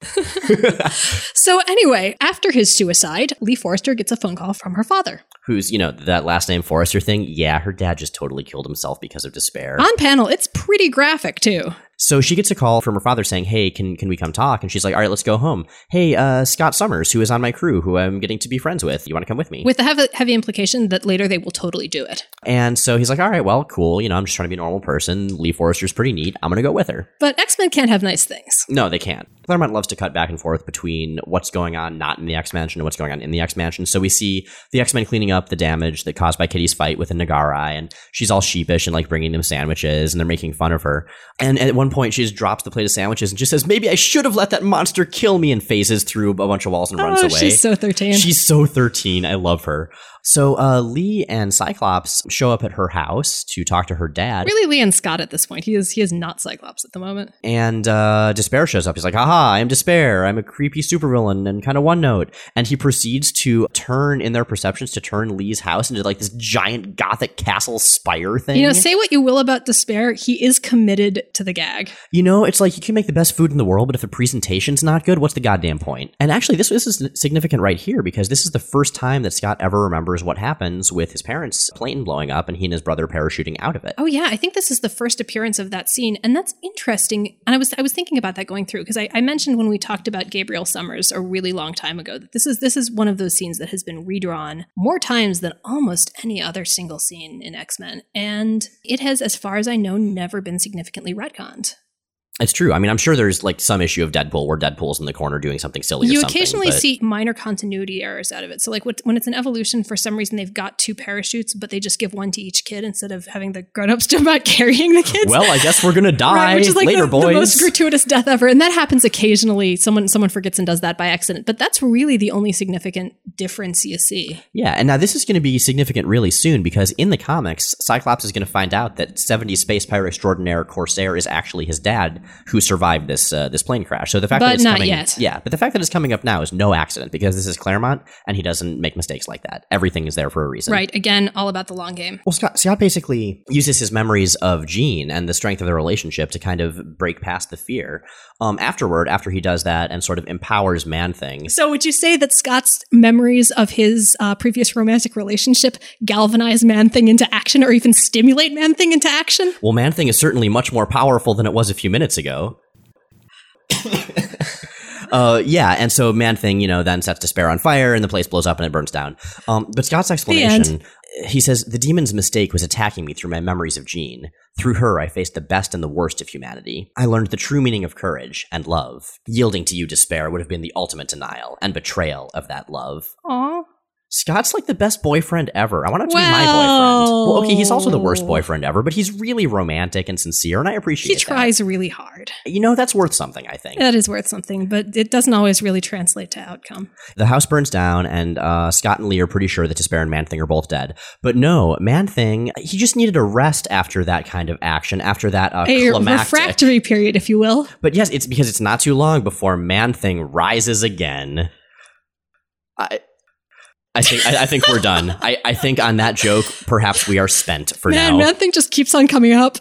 so anyway, after his suicide, Lee Forrester gets a phone call from her father. Who's you know that last name Forrester thing? Yeah, her dad just totally killed himself because of despair. On panel, it's pretty graphic too. So she gets a call from her father saying, "Hey, can can we come talk?" And she's like, "All right, let's go home." Hey, uh, Scott Summers, who is on my crew, who I'm getting to be friends with, you want to come with me? With the heavy, heavy implication that later they will totally do it. and so he's like, "All right, well, cool. You know, I'm just trying to be a normal person. Lee Forrester's pretty neat. I'm gonna go with her." But X Men can't have nice things. No, they can't. Claremont loves to cut back and forth between what's going on not in the X Mansion and what's going on in the X Mansion. So we see the X Men cleaning up the damage that caused by Kitty's fight with the N'Garai, and she's all sheepish and like bringing them sandwiches, and they're making fun of her. And at one point, she just drops the plate of sandwiches and just says, "Maybe I should have let that monster kill me," and phases through a bunch of walls and runs oh, away. she's so 13. She's so 13. I love her. So uh, Lee and Cyclops show up at her house to talk to her dad. really Lee and Scott at this point. He is he is not Cyclops at the moment. And uh, D'Spayre shows up. He's like, haha, I'm D'Spayre. I'm a creepy supervillain and kind of one note. And he proceeds to turn, in their perceptions, to turn Lee's house into like this giant gothic castle spire thing. You know, say what you will about D'Spayre, he is committed to the gag. You know, it's like you can make the best food in the world, but if the presentation's not good, what's the goddamn point? And actually, this, this is significant right here because this is the first time that Scott ever remembers what happens with his parents' plane blowing up and he and his brother parachuting out of it. Oh yeah, I think this is the first appearance of that scene, and that's interesting. And I was I was thinking about that going through because I, I mentioned when we talked about Gabriel Summers a really long time ago that this is this is one of those scenes that has been redrawn more times than almost any other single scene in X Men, and it has, as far as I know, never been significantly retconned. It's true. I mean, I'm sure there's like some issue of Deadpool where Deadpool's in the corner doing something silly or You something. occasionally but- see minor continuity errors out of it. So, like when it's an evolution, for some reason they've got two parachutes, but they just give one to each kid instead of having the grown-ups do about carrying the kids. Well, I guess we're gonna die Right, which is like later, the, boys. the most gratuitous death ever, and that happens occasionally. Someone someone forgets and does that by accident, but that's really the only significant difference you see. yeah, and now this is going to be significant really soon because in the comics, Cyclops is going to find out that 70s space pirate extraordinaire Corsair is actually his dad who survived this uh, this plane crash. So the fact But that it's not coming, yet. yeah, but the fact that it's coming up now is no accident because this is Claremont and he doesn't make mistakes like that. Everything is there for a reason. Right, again, all about the long game. Well, Scott, Scott basically uses his memories of Jean and the strength of their relationship to kind of break past the fear. Um, afterward, after he does that and sort of empowers Man Thing, So, would you say that Scott's memories of his uh, previous romantic relationship galvanize Man Thing into action, or even stimulate Man Thing into action? well, Man Thing is certainly much more powerful than it was a few minutes ago. Uh, yeah, and so Man Thing, you know, then sets D'Spayre on fire, and the place blows up and it burns down. Um, but Scott's explanation, he says, the demon's mistake was attacking me through my memories of Jean. Through her, I faced the best and the worst of humanity. I learned the true meaning of courage and love. Yielding to you, D'Spayre, would have been the ultimate denial and betrayal of that love. Aw. Scott's like the best boyfriend ever. I want him to be my boyfriend. Well, okay, he's also the worst boyfriend ever, but he's really romantic and sincere, and I appreciate He that. tries really hard. You know, that's worth something, I think. That is worth something, but it doesn't always really translate to outcome. The house burns down, and uh, Scott and Lee are pretty sure that D'Spayre and Man Thing are both dead. But no, Man Thing, he just needed a rest after that kind of action, after that uh, A climactic. refractory period, if you will. But yes, it's because it's not too long before Man Thing rises again. I. I think I, I think we're done. I, I think on that joke, perhaps we are spent for Man, now. Man Thing just keeps on coming up.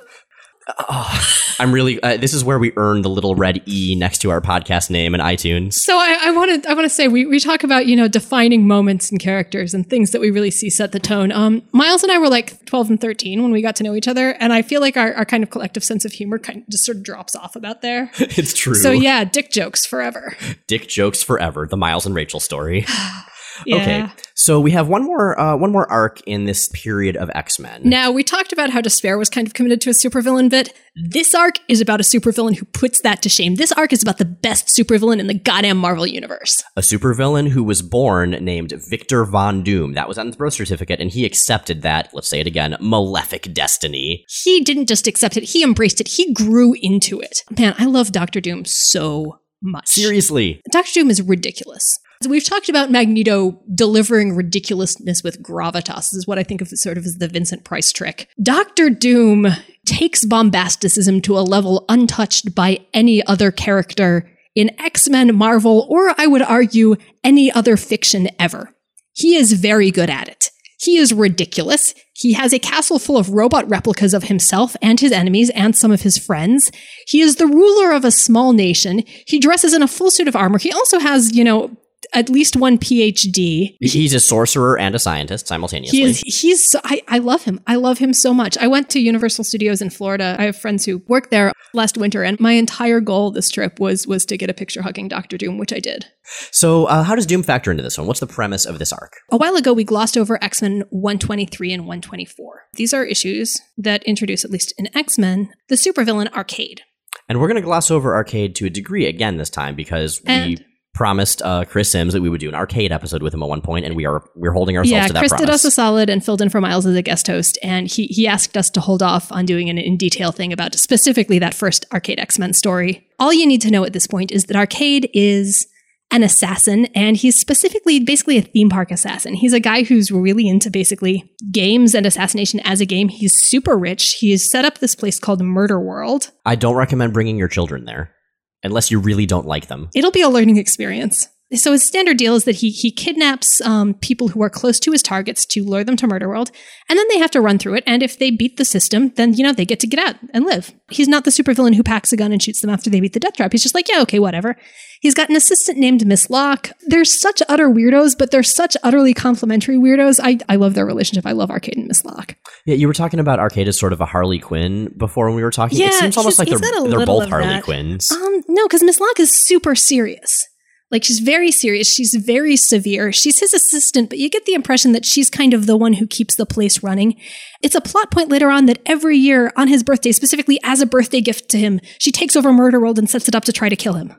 Oh, I'm really. Uh, this is where we earn the little red E next to our podcast name in iTunes. So I, I want to I want to say we, we talk about you know defining moments and characters and things that we really see set the tone. Um, Miles and I were like 12 and 13 when we got to know each other, and I feel like our, our kind of collective sense of humor kind of just sort of drops off about there. it's true. So yeah, dick jokes forever. Dick jokes forever. The Miles and Rachel story. Yeah. Okay, so we have one more uh, one more arc in this period of X Men. Now, we talked about how D'Spayre was kind of committed to a supervillain bit. This arc is about a supervillain who puts that to shame. This arc is about the best supervillain in the goddamn Marvel universe. a supervillain who was born named Victor Von Doom. That was on his birth certificate, and he accepted that. Let's say it again: malefic destiny. He didn't just accept it, he embraced it. He grew into it. Man, I love Doctor Doom so much. Seriously, Doctor Doom is ridiculous. So we've talked about Magneto delivering ridiculousness with gravitas. This is what I think of sort of as the Vincent Price trick. Doctor Doom takes bombasticism to a level untouched by any other character in X-Men, Marvel, or I would argue any other fiction ever. He is very good at it. He is ridiculous. He has a castle full of robot replicas of himself and his enemies and some of his friends. He is the ruler of a small nation. He dresses in a full suit of armor. He also has, you know, at least one PhD. he's a sorcerer and a scientist simultaneously. He is he's I, I love him. I love him so much. I went to Universal Studios in Florida. I have friends who work there last winter and my entire goal this trip was was to get a picture hugging Doctor Doom, which I did. so, uh, how does Doom factor into this one? What's the premise of this arc? A while ago, we glossed over X Men 123 and 124. These are issues that introduce, at least in X Men, the supervillain Arcade. And we're going to gloss over Arcade to a degree again this time because we And- promised uh, Chris Sims that we would do an Arcade episode with him at one point, and we are we're holding ourselves yeah, to that Chris promise. did us a solid and filled in for Miles as a guest host, and he he asked us to hold off on doing an in detail thing about specifically that first Arcade X Men story. All you need to know at this point is that Arcade is an assassin, and he's specifically basically a theme park assassin. He's a guy who's really into basically games and assassination as a game. He's super rich. He's set up this place called Murder World. I don't recommend bringing your children there unless you really don't like them. It'll be a learning experience. So his standard deal is that he he kidnaps um, people who are close to his targets to lure them to Murder World, and then they have to run through it. And if they beat the system, then you know they get to get out and live. He's not the supervillain who packs a gun and shoots them after they beat the death trap. He's just like, yeah, okay, whatever. He's got an assistant named Miss Locke. They're such utter weirdos, but they're such utterly complementary weirdos. I I love their relationship. I love Arcade and Miss Locke. Yeah, you were talking about Arcade as sort of a Harley Quinn before when we were talking. Yeah, it seems almost like they're he's got a they're both Harley that. Quinns. Um, no, because Miss Locke is super serious. Like she's very serious. She's very severe. She's his assistant, but you get the impression that she's kind of the one who keeps the place running. It's a plot point later on that every year on his birthday, specifically as a birthday gift to him, she takes over Murder World and sets it up to try to kill him.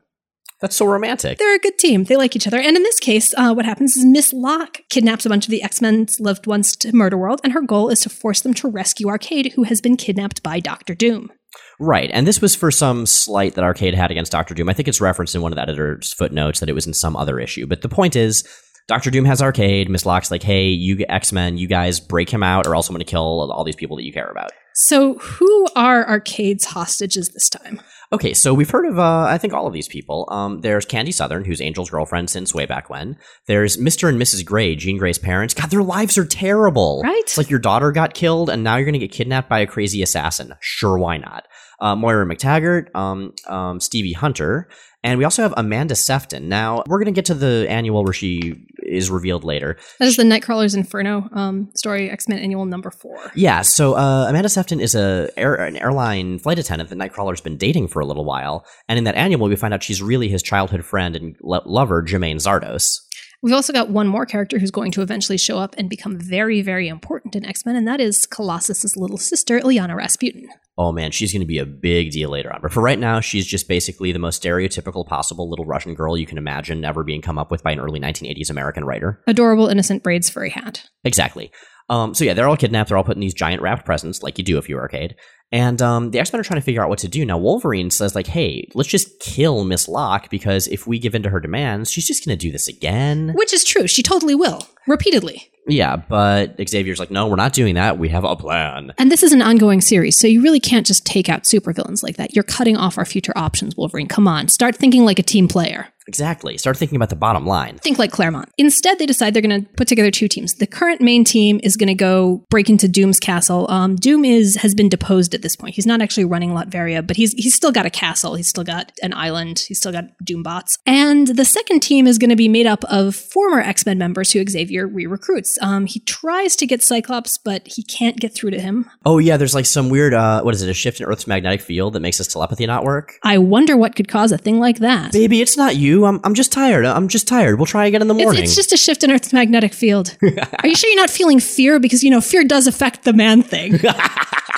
That's so romantic. They're a good team. They like each other. And in this case, uh, what happens is Miss Locke kidnaps a bunch of the X Men's loved ones to Murder World, and her goal is to force them to rescue Arcade, who has been kidnapped by Doctor Doom. Right, and this was for some slight that Arcade had against Doctor Doom. I think it's referenced in one of the editor's footnotes that it was in some other issue. But the point is, Doctor Doom has Arcade. Miss Locke's like, "Hey, you X Men, you guys break him out, or else I'm going to kill all these people that you care about." So, who are Arcade's hostages this time? Okay, so we've heard of, uh, I think, all of these people. Um, there's Candy Southern, who's Angel's girlfriend since way back when. There's Mr. and Mrs. Grey, Jean Grey's parents. God, their lives are terrible. Right. It's like your daughter got killed, and now you're going to get kidnapped by a crazy assassin. Sure, why not? Uh, Moira McTaggart, um, um, Stevie Hunter, and we also have Amanda Sefton. Now, we're going to get to the annual where she is revealed later. That is the Nightcrawler's Inferno um, story, X Men Annual number four. Yeah, so uh, Amanda Sefton is a air, an airline flight attendant that Nightcrawler's been dating for a little while, and in that annual, we find out she's really his childhood friend and lo- lover, Jimaine Szardos. We've also got one more character who's going to eventually show up and become very, very important in X Men, and that is Colossus's little sister, Illyana Rasputin. Oh man, she's going to be a big deal later on. But for right now, she's just basically the most stereotypical possible little Russian girl you can imagine ever being come up with by an early 1980s American writer. Adorable, innocent braids furry hat. Exactly. Um, so yeah, they're all kidnapped. They're all put in these giant wrapped presents, like you do if you're arcade. And um, the X Men are trying to figure out what to do. Now, Wolverine says, like, hey, let's just kill Miss Locke because if we give in to her demands, she's just going to do this again. Which is true. She totally will, repeatedly. Yeah, but Xavier's like, no, we're not doing that. We have a plan. And this is an ongoing series, so you really can't just take out supervillains like that. You're cutting off our future options, Wolverine. Come on, start thinking like a team player. Exactly. Start thinking about the bottom line. Think like Claremont. Instead, they decide they're going to put together two teams. The current main team is going to go break into Doom's castle. Um, Doom is has been deposed at this point. He's not actually running Latveria, but he's he's still got a castle. He's still got an island. He's still got Doom bots. And the second team is going to be made up of former X Men members who Xavier re-recruits. Um, he tries to get Cyclops, but he can't get through to him. Oh, yeah, there's like some weird, uh, what is it, a shift in Earth's magnetic field that makes his telepathy not work? I wonder what could cause a thing like that. Baby, it's not you. I'm, I'm just tired. I'm just tired. We'll try again in the It's, morning. it's just a shift in Earth's magnetic field. Are you sure you're not feeling fear? Because, you know, fear does affect the man thing.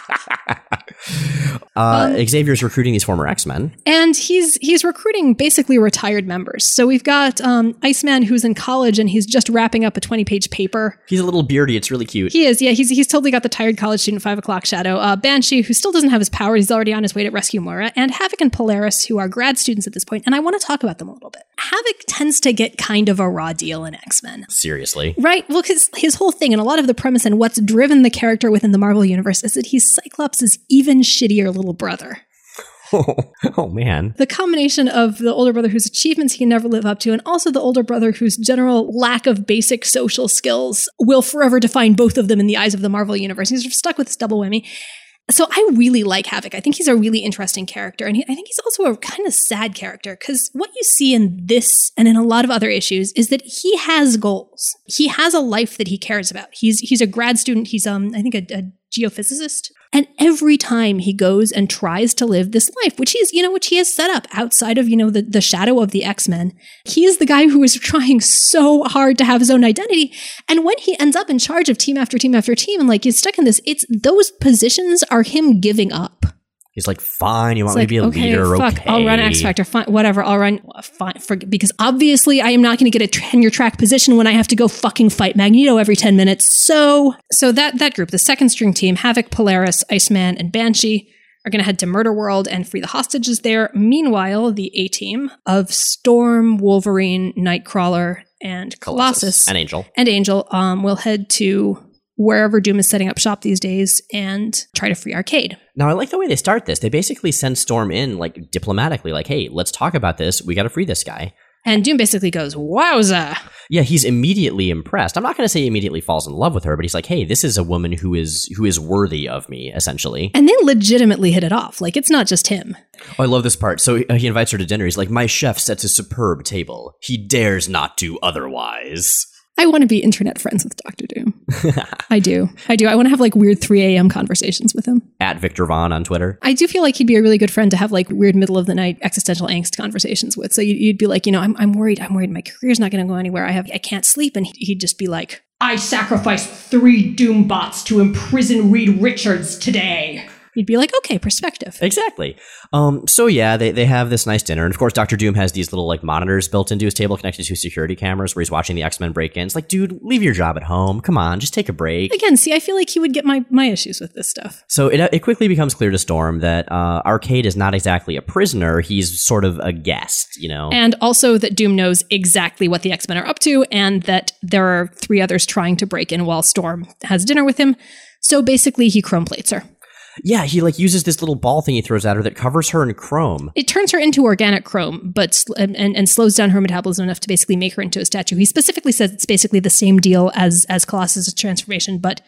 uh, Xavier's recruiting these former X Men. and he's he's recruiting basically retired members. So we've got um, Iceman who's in college and he's just wrapping up a 20 page paper. He's a little beardy. It's really cute. He is, yeah, he's he's totally got the tired college student five o'clock shadow. Uh, Banshee, who still doesn't have his powers; he's already on his way to rescue Moira, and Havoc and Polaris, who are grad students at this point. and I want to talk about them a little bit. Havoc tends to get kind of a raw deal in X Men. Seriously. Right. Well, his his whole thing and a lot of the premise and what's driven the character within the Marvel universe is that he's Cyclops' even shittier little brother. Oh, oh man. The combination of the older brother whose achievements he can never live up to, and also the older brother whose general lack of basic social skills will forever define both of them in the eyes of the Marvel universe. He's stuck with this double whammy. So I really like Havoc. I think he's a really interesting character, and he, I think he's also a kind of sad character because what you see in this and in a lot of other issues is that he has goals. He has a life that he cares about. He's he's a grad student. He's um I think a, a geophysicist. And every time he goes and tries to live this life, which he's, you know, which he has set up outside of, you know, the, the shadow of the X-Men, he is the guy who is trying so hard to have his own identity. And when he ends up in charge of team after team after team and like he's stuck in this, it's those positions are him giving up. He's like, fine. You want me to be a okay, leader? fuck, okay. I'll run X Factor. Fine, whatever. I'll run. Fine, for, because obviously I am not going to get a tenure track position when I have to go fucking fight Magneto every ten minutes. So, so that that group, the second string team, Havoc, Polaris, Iceman, and Banshee. Are going to head to Murder World and free the hostages there. Meanwhile, the A team of Storm, Wolverine, Nightcrawler, and Colossus, and angel. and Angel um, will head to wherever Doom is setting up shop these days and try to free Arcade. Now, I like the way they start this. They basically send Storm in, like, diplomatically, like, hey, let's talk about this. We got to free this guy. And Doom basically goes, Wowza. Yeah, he's immediately impressed. I'm not going to say he immediately falls in love with her, but he's like, "Hey, this is a woman who is who is worthy of me." Essentially, And they legitimately hit it off. Like, it's not just him. oh, I love this part. So uh, he invites her to dinner. He's like, "My chef sets a superb table. He dares not do otherwise." I want to be internet friends with Doctor Doom. I do. I do. I want to have like weird 3 a.m. conversations with him. At Victor Vaughn on Twitter. I do feel like he'd be a really good friend to have like weird middle of the night existential angst conversations with. So you'd, be like, you know, I'm, I'm worried. I'm worried my career's not going to go anywhere. I have, I can't sleep. And he'd just be like, I sacrificed three Doom bots to imprison Reed Richards today. You'd be like, okay, perspective. Exactly. Um, so yeah, they, they have this nice dinner, and of course, Doctor Doom has these little like monitors built into his table connected to security cameras where he's watching the X Men break-ins. Like, dude, leave your job at home. Come on, just take a break. Again, see, I feel like he would get my, my issues with this stuff. So it, it quickly becomes clear to Storm that uh, Arcade is not exactly a prisoner; he's sort of a guest. You know. And also that Doom knows exactly what the X Men are up to, and that there are three others trying to break in while Storm has dinner with him. So basically, he chrome plates her. Yeah, he like uses this little ball thing he throws at her that covers her in chrome. It turns her into organic chrome, but and and slows down her metabolism enough to basically make her into a statue. He specifically says it's basically the same deal as as Colossus' transformation, but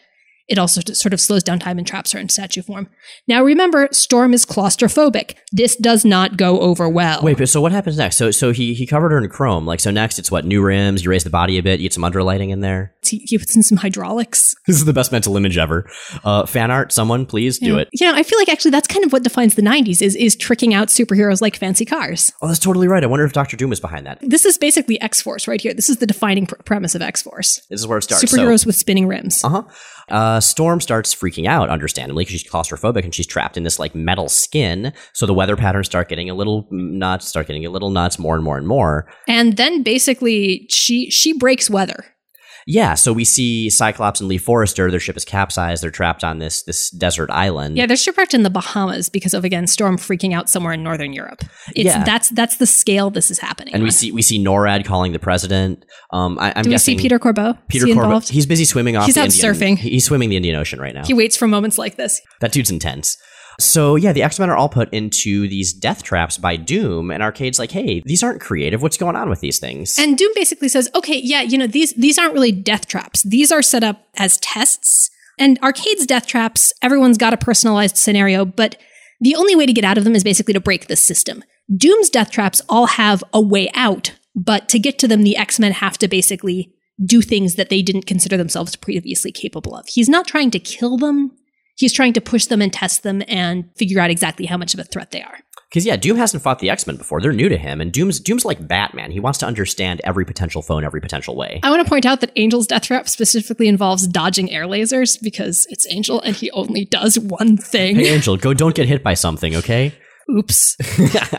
it also sort of slows down time and traps her in statue form. Now remember, Storm is claustrophobic. This does not go over well. Wait, but so what happens next? So so he he covered her in chrome. Like so next, it's what new rims. You raise the body a bit. You get some underlighting in there. he, he puts in some hydraulics. This is the best mental image ever. Uh, fan art, someone please do Yeah. it. You know, I feel like actually that's kind of what defines the '90s is is tricking out superheroes like fancy cars. Oh, that's totally right. I wonder if Doctor Doom is behind that. This is basically X Force right here. This is the defining pr- premise of X Force: This is where it starts. So- superheroes with spinning rims. Uh-huh. Uh, Storm starts freaking out, understandably, because she's claustrophobic and she's trapped in this like metal skin. So the weather patterns start getting a little nuts, start getting a little nuts, more and more and more. And then basically she she breaks weather. Yeah, so we see Cyclops and Lee Forrester. Their ship is capsized. They're trapped on this this desert island. Yeah, they're shipwrecked in the Bahamas because of again storm freaking out somewhere in northern Europe. It's Yeah. that's that's the scale this is happening. and we see we see NORAD calling the president. Um, I, I'm Do we guessing see Peter Corbeau? Peter he Corbeau- involved? He's busy swimming off. He's out Indian- surfing. He's swimming the Indian Ocean right now. he waits for moments like this. That dude's intense. So yeah, the X Men are all put into these death traps by Doom, and Arcade's like, "Hey, these aren't creative. What's going on with these things?" And Doom basically says, "Okay, yeah, you know these these aren't really death traps. These are set up as tests. And Arcade's death traps, everyone's got a personalized scenario, but the only way to get out of them is basically to break the system. Doom's death traps all have a way out, but to get to them, the X Men have to basically do things that they didn't consider themselves previously capable of. He's not trying to kill them. He's trying to push them and test them and figure out exactly how much of a threat they are. Because yeah, Doom hasn't fought the X Men before; they're new to him, and Doom's Doom's like Batman. He wants to understand every potential foe in every potential way. I want to point out that Angel's death trap specifically involves dodging air lasers because it's Angel and he only does one thing. Hey, Angel, go! Don't get hit by something, okay? Oops.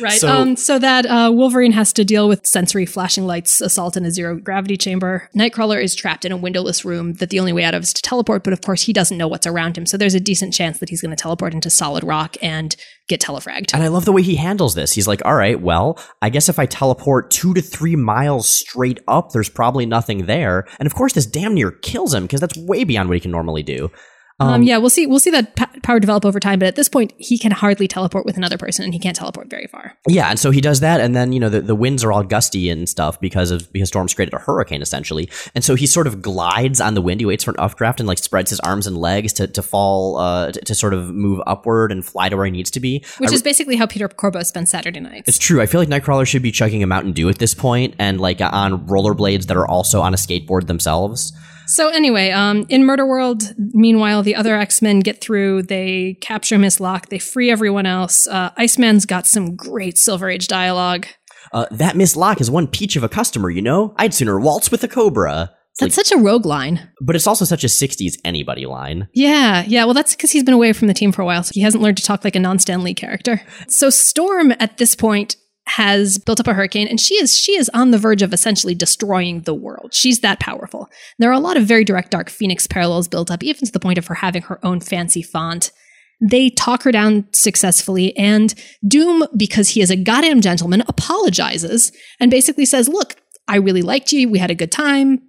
Right. So- um, so that uh, Wolverine has to deal with sensory flashing lights, assault in a zero gravity chamber. Nightcrawler is trapped in a windowless room that the only way out of is to teleport, but of course he doesn't know what's around him. So there's a decent chance that he's going to teleport into solid rock and get telefragged. And I love the way he handles this. He's like, all right, well, I guess if I teleport two to three miles straight up, there's probably nothing there. And of course, this damn near kills him because that's way beyond what he can normally do. Um, yeah, we'll see. We'll see that p- power develop over time, but at this point, he can hardly teleport with another person, and he can't teleport very far. Yeah, and so he does that, and then you know the, the winds are all gusty and stuff because of because Storm's created a hurricane essentially, and so he sort of glides on the wind. He waits for an updraft and like spreads his arms and legs to to fall uh, to, to sort of move upward and fly to where he needs to be. Which I is basically how Peter Corbeau spends Saturday nights. It's true. I feel like Nightcrawler should be chugging a Mountain Dew at this point, and like on rollerblades that are also on a skateboard themselves. So anyway, um, in Murder World, meanwhile, the other X Men get through. They capture Miss Locke. They free everyone else. Uh, Iceman's got some great Silver Age dialogue. Uh, that Miss Locke is one peach of a customer, you know. I'd sooner waltz with a cobra. That's such a rogue line. But it's also such a '60s anybody line. Yeah, yeah. Well, that's because he's been away from the team for a while, so he hasn't learned to talk like a non-Stan Lee character. So Storm, at this point, has built up a hurricane, and she is she is on the verge of essentially destroying the world. She's that powerful. There are a lot of very direct Dark Phoenix parallels built up, even to the point of her having her own fancy font. They talk her down successfully, and Doom, because he is a goddamn gentleman, apologizes and basically says, "Look, I really liked you. We had a good time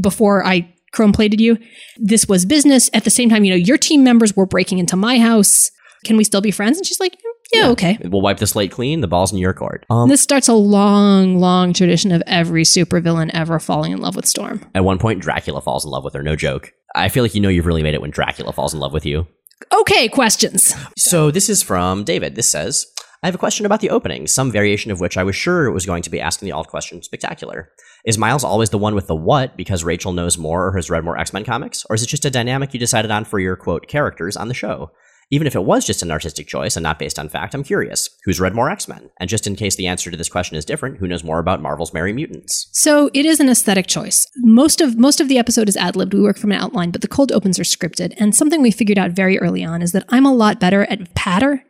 before I chrome plated you. This was business. At the same time, you know, your team members were breaking into my house. Can we still be friends?" And she's like, mm, "Yeah, okay." We'll wipe the slate clean. The ball's in your court. Um, This starts a long, long tradition of every supervillain ever falling in love with Storm. at one point, Dracula falls in love with her. No joke. I feel like you know you've really made it when Dracula falls in love with you. Okay, questions. So this is from David. This says, I have a question about the opening, some variation of which I was sure was going to be asking the alt question spectacular. Is Miles always the one with the what because Rachel knows more or has read more X Men comics? Or is it just a dynamic you decided on for your quote characters on the show? Even if it was just an artistic choice and not based on fact, I'm curious. Who's read more X Men? And just in case the answer to this question is different, who knows more about Marvel's Merry Mutants? So it is an aesthetic choice. Most of most of the episode is ad libbed. We work from an outline, but the cold opens are scripted. And something we figured out very early on is that I'm a lot better at patter,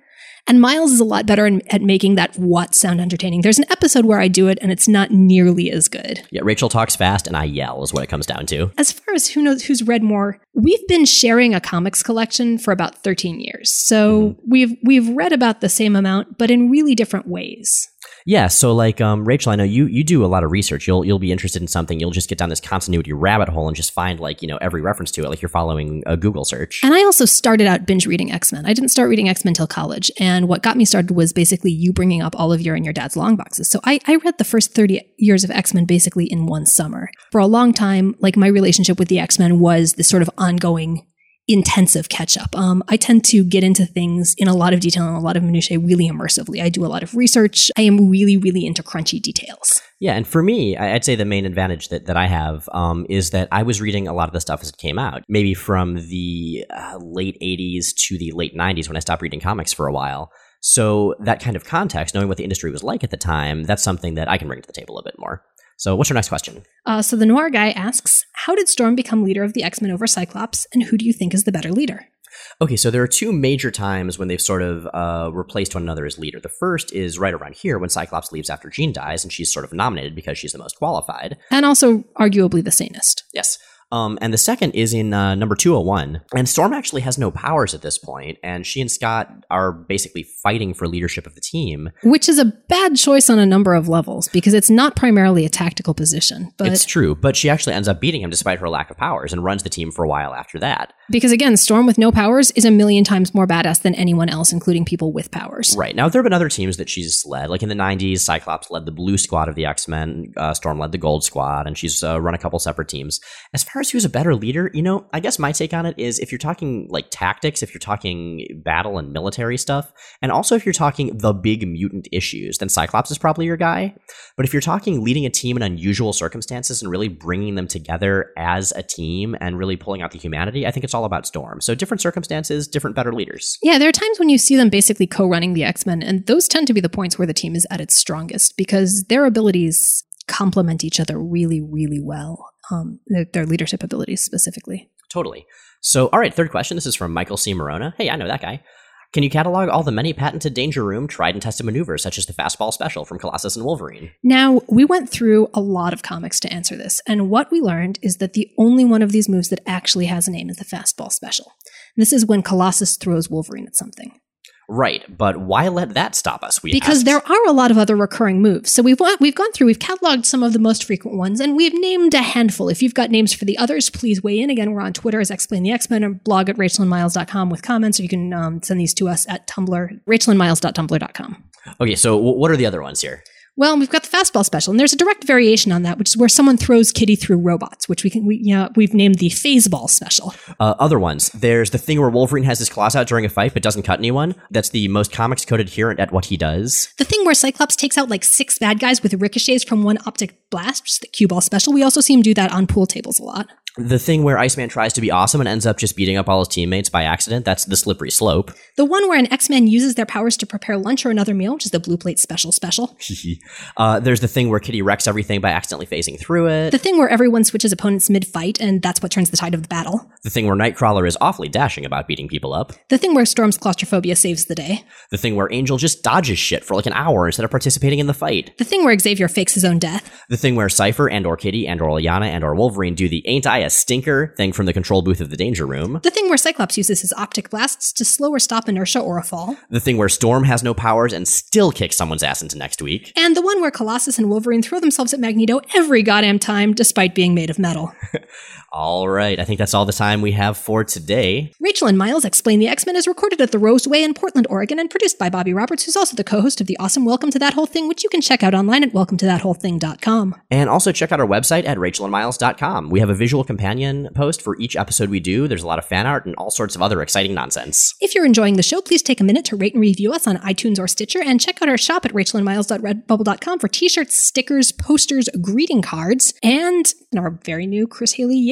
and Miles is a lot better in, at making that what sound entertaining. There's an episode where I do it, and it's not nearly as good. Yeah, Rachel talks fast and I yell is what it comes down to. As far as who knows who's read more, we've been sharing a comics collection for about 13 years. So mm-hmm. we've we've read about the same amount, but in really different ways. Yeah, so like um, Rachel, I know you you do a lot of research. You'll you'll be interested in something. You'll just get down this continuity rabbit hole and just find like you know every reference to it, like you're following a Google search. And I also started out binge reading X Men. I didn't start reading X Men till college. And what got me started was basically you bringing up all of your and your dad's long boxes. So I, I read the first 30 years of X Men basically in one summer. For a long time, like my relationship with the X Men was this sort of ongoing intensive catch up. Um, I tend to get into things in a lot of detail and a lot of minutiae really immersively. I do a lot of research. I am really, really into crunchy details. Yeah, and for me, I'd say the main advantage that, that I have um, is that I was reading a lot of the stuff as it came out, maybe from the uh, late 80s to the late 90s when I stopped reading comics for a while. So that kind of context, knowing what the industry was like at the time, that's something that I can bring to the table a bit more. So what's your next question? Uh, so the noir guy asks, How did Storm become leader of the X Men over Cyclops, and who do you think is the better leader? Okay, so there are two major times when they've sort of uh, replaced one another as leader. The first is right around here when Cyclops leaves after Jean dies, and she's sort of nominated because she's the most qualified. And also, arguably, the sanest. Yes. Um, and the second is in uh, number 201. And Storm actually has no powers at this point, and she and Scott are basically fighting for leadership of the team. Which is a bad choice on a number of levels because it's not primarily a tactical position. But it's true, but she actually ends up beating him despite her lack of powers and runs the team for a while after that. because again, Storm with no powers is a million times more badass than anyone else, including people with powers. Right. Now, there have been other teams that she's led. Like in the 90s, Cyclops led the Blue Squad of the X Men, uh, Storm led the Gold Squad, and she's uh, run a couple separate teams. As far as who's a better leader, you know, I guess my take on it is if you're talking like tactics, if you're talking battle and military stuff, and also if you're talking the big mutant issues, then Cyclops is probably your guy. But if you're talking leading a team in unusual circumstances and really bringing them together as a team and really pulling out the humanity, I think it's all about Storm. So different circumstances, different better leaders. Yeah, there are times when you see them basically co running the X Men, and those tend to be the points where the team is at its strongest because their abilities complement each other really, really well. Um, their, their leadership abilities specifically. Totally. So, all right, third question. This is from Michael C. Morona. Hey, I know that guy. Can you catalog all the many patented Danger Room tried and tested maneuvers, such as the fastball special from Colossus and Wolverine? Now, we went through a lot of comics to answer this, and what we learned is that the only one of these moves that actually has a name is the fastball special. This is when Colossus throws Wolverine at something. Right, but why let that stop us? We because asked. there are a lot of other recurring moves. So we've we've gone through, we've cataloged some of the most frequent ones, and we've named a handful. If you've got names for the others, please weigh in. Again, we're on Twitter as Explain the X Men or blog at rachelandmiles.com with comments, or you can um, send these to us at Tumblr, rachelandmiles.tumblr.com. Okay, so w- what are the other ones here? Well, we've got the fastball special, and there's a direct variation on that, which is where someone throws Kitty through robots, which we can we you know, we've named the phaseball special. Uh, other ones. There's the thing where Wolverine has his claws out during a fight but doesn't cut anyone. That's the most comics code adherent at what he does. The thing where Cyclops takes out like six bad guys with ricochets from one optic blast, which is the cue ball special. We also see him do that on pool tables a lot. The thing where Iceman tries to be awesome and ends up just beating up all his teammates by accident. That's the slippery slope. The one where an X-Man uses their powers to prepare lunch or another meal, which is the blue plate special special. uh, there's the thing where Kitty wrecks everything by accidentally phasing through it. The thing where everyone switches opponents mid-fight, and that's what turns the tide of the battle. The thing where Nightcrawler is awfully dashing about beating people up. The thing where Storm's claustrophobia saves the day. The thing where Angel just dodges shit for like an hour instead of participating in the fight. The thing where Xavier fakes his own death. The thing where Cypher and or Kitty and or Illyana and or Wolverine do the ain't I a stinker thing from the control booth of the danger room. The thing where Cyclops uses his optic blasts to slow or stop inertia or a fall. The thing where Storm has no powers and still kicks someone's ass into next week. And the one where Colossus and Wolverine throw themselves at Magneto every goddamn time despite being made of metal. All right, I think that's all the time we have for today. Rachel and Miles Explain the X-Men is recorded at the Roseway in Portland, Oregon, and produced by Bobby Roberts, who's also the co-host of the awesome Welcome to That Whole Thing, which you can check out online at welcometothatwholething.com. And also check out our website at rachelandmiles.com. We have a visual companion post for each episode we do. There's a lot of fan art and all sorts of other exciting nonsense. If you're enjoying the show, please take a minute to rate and review us on iTunes or Stitcher, and check out our shop at rachelandmiles.redbubble.com for t-shirts, stickers, posters, greeting cards, and our very new Chris Haley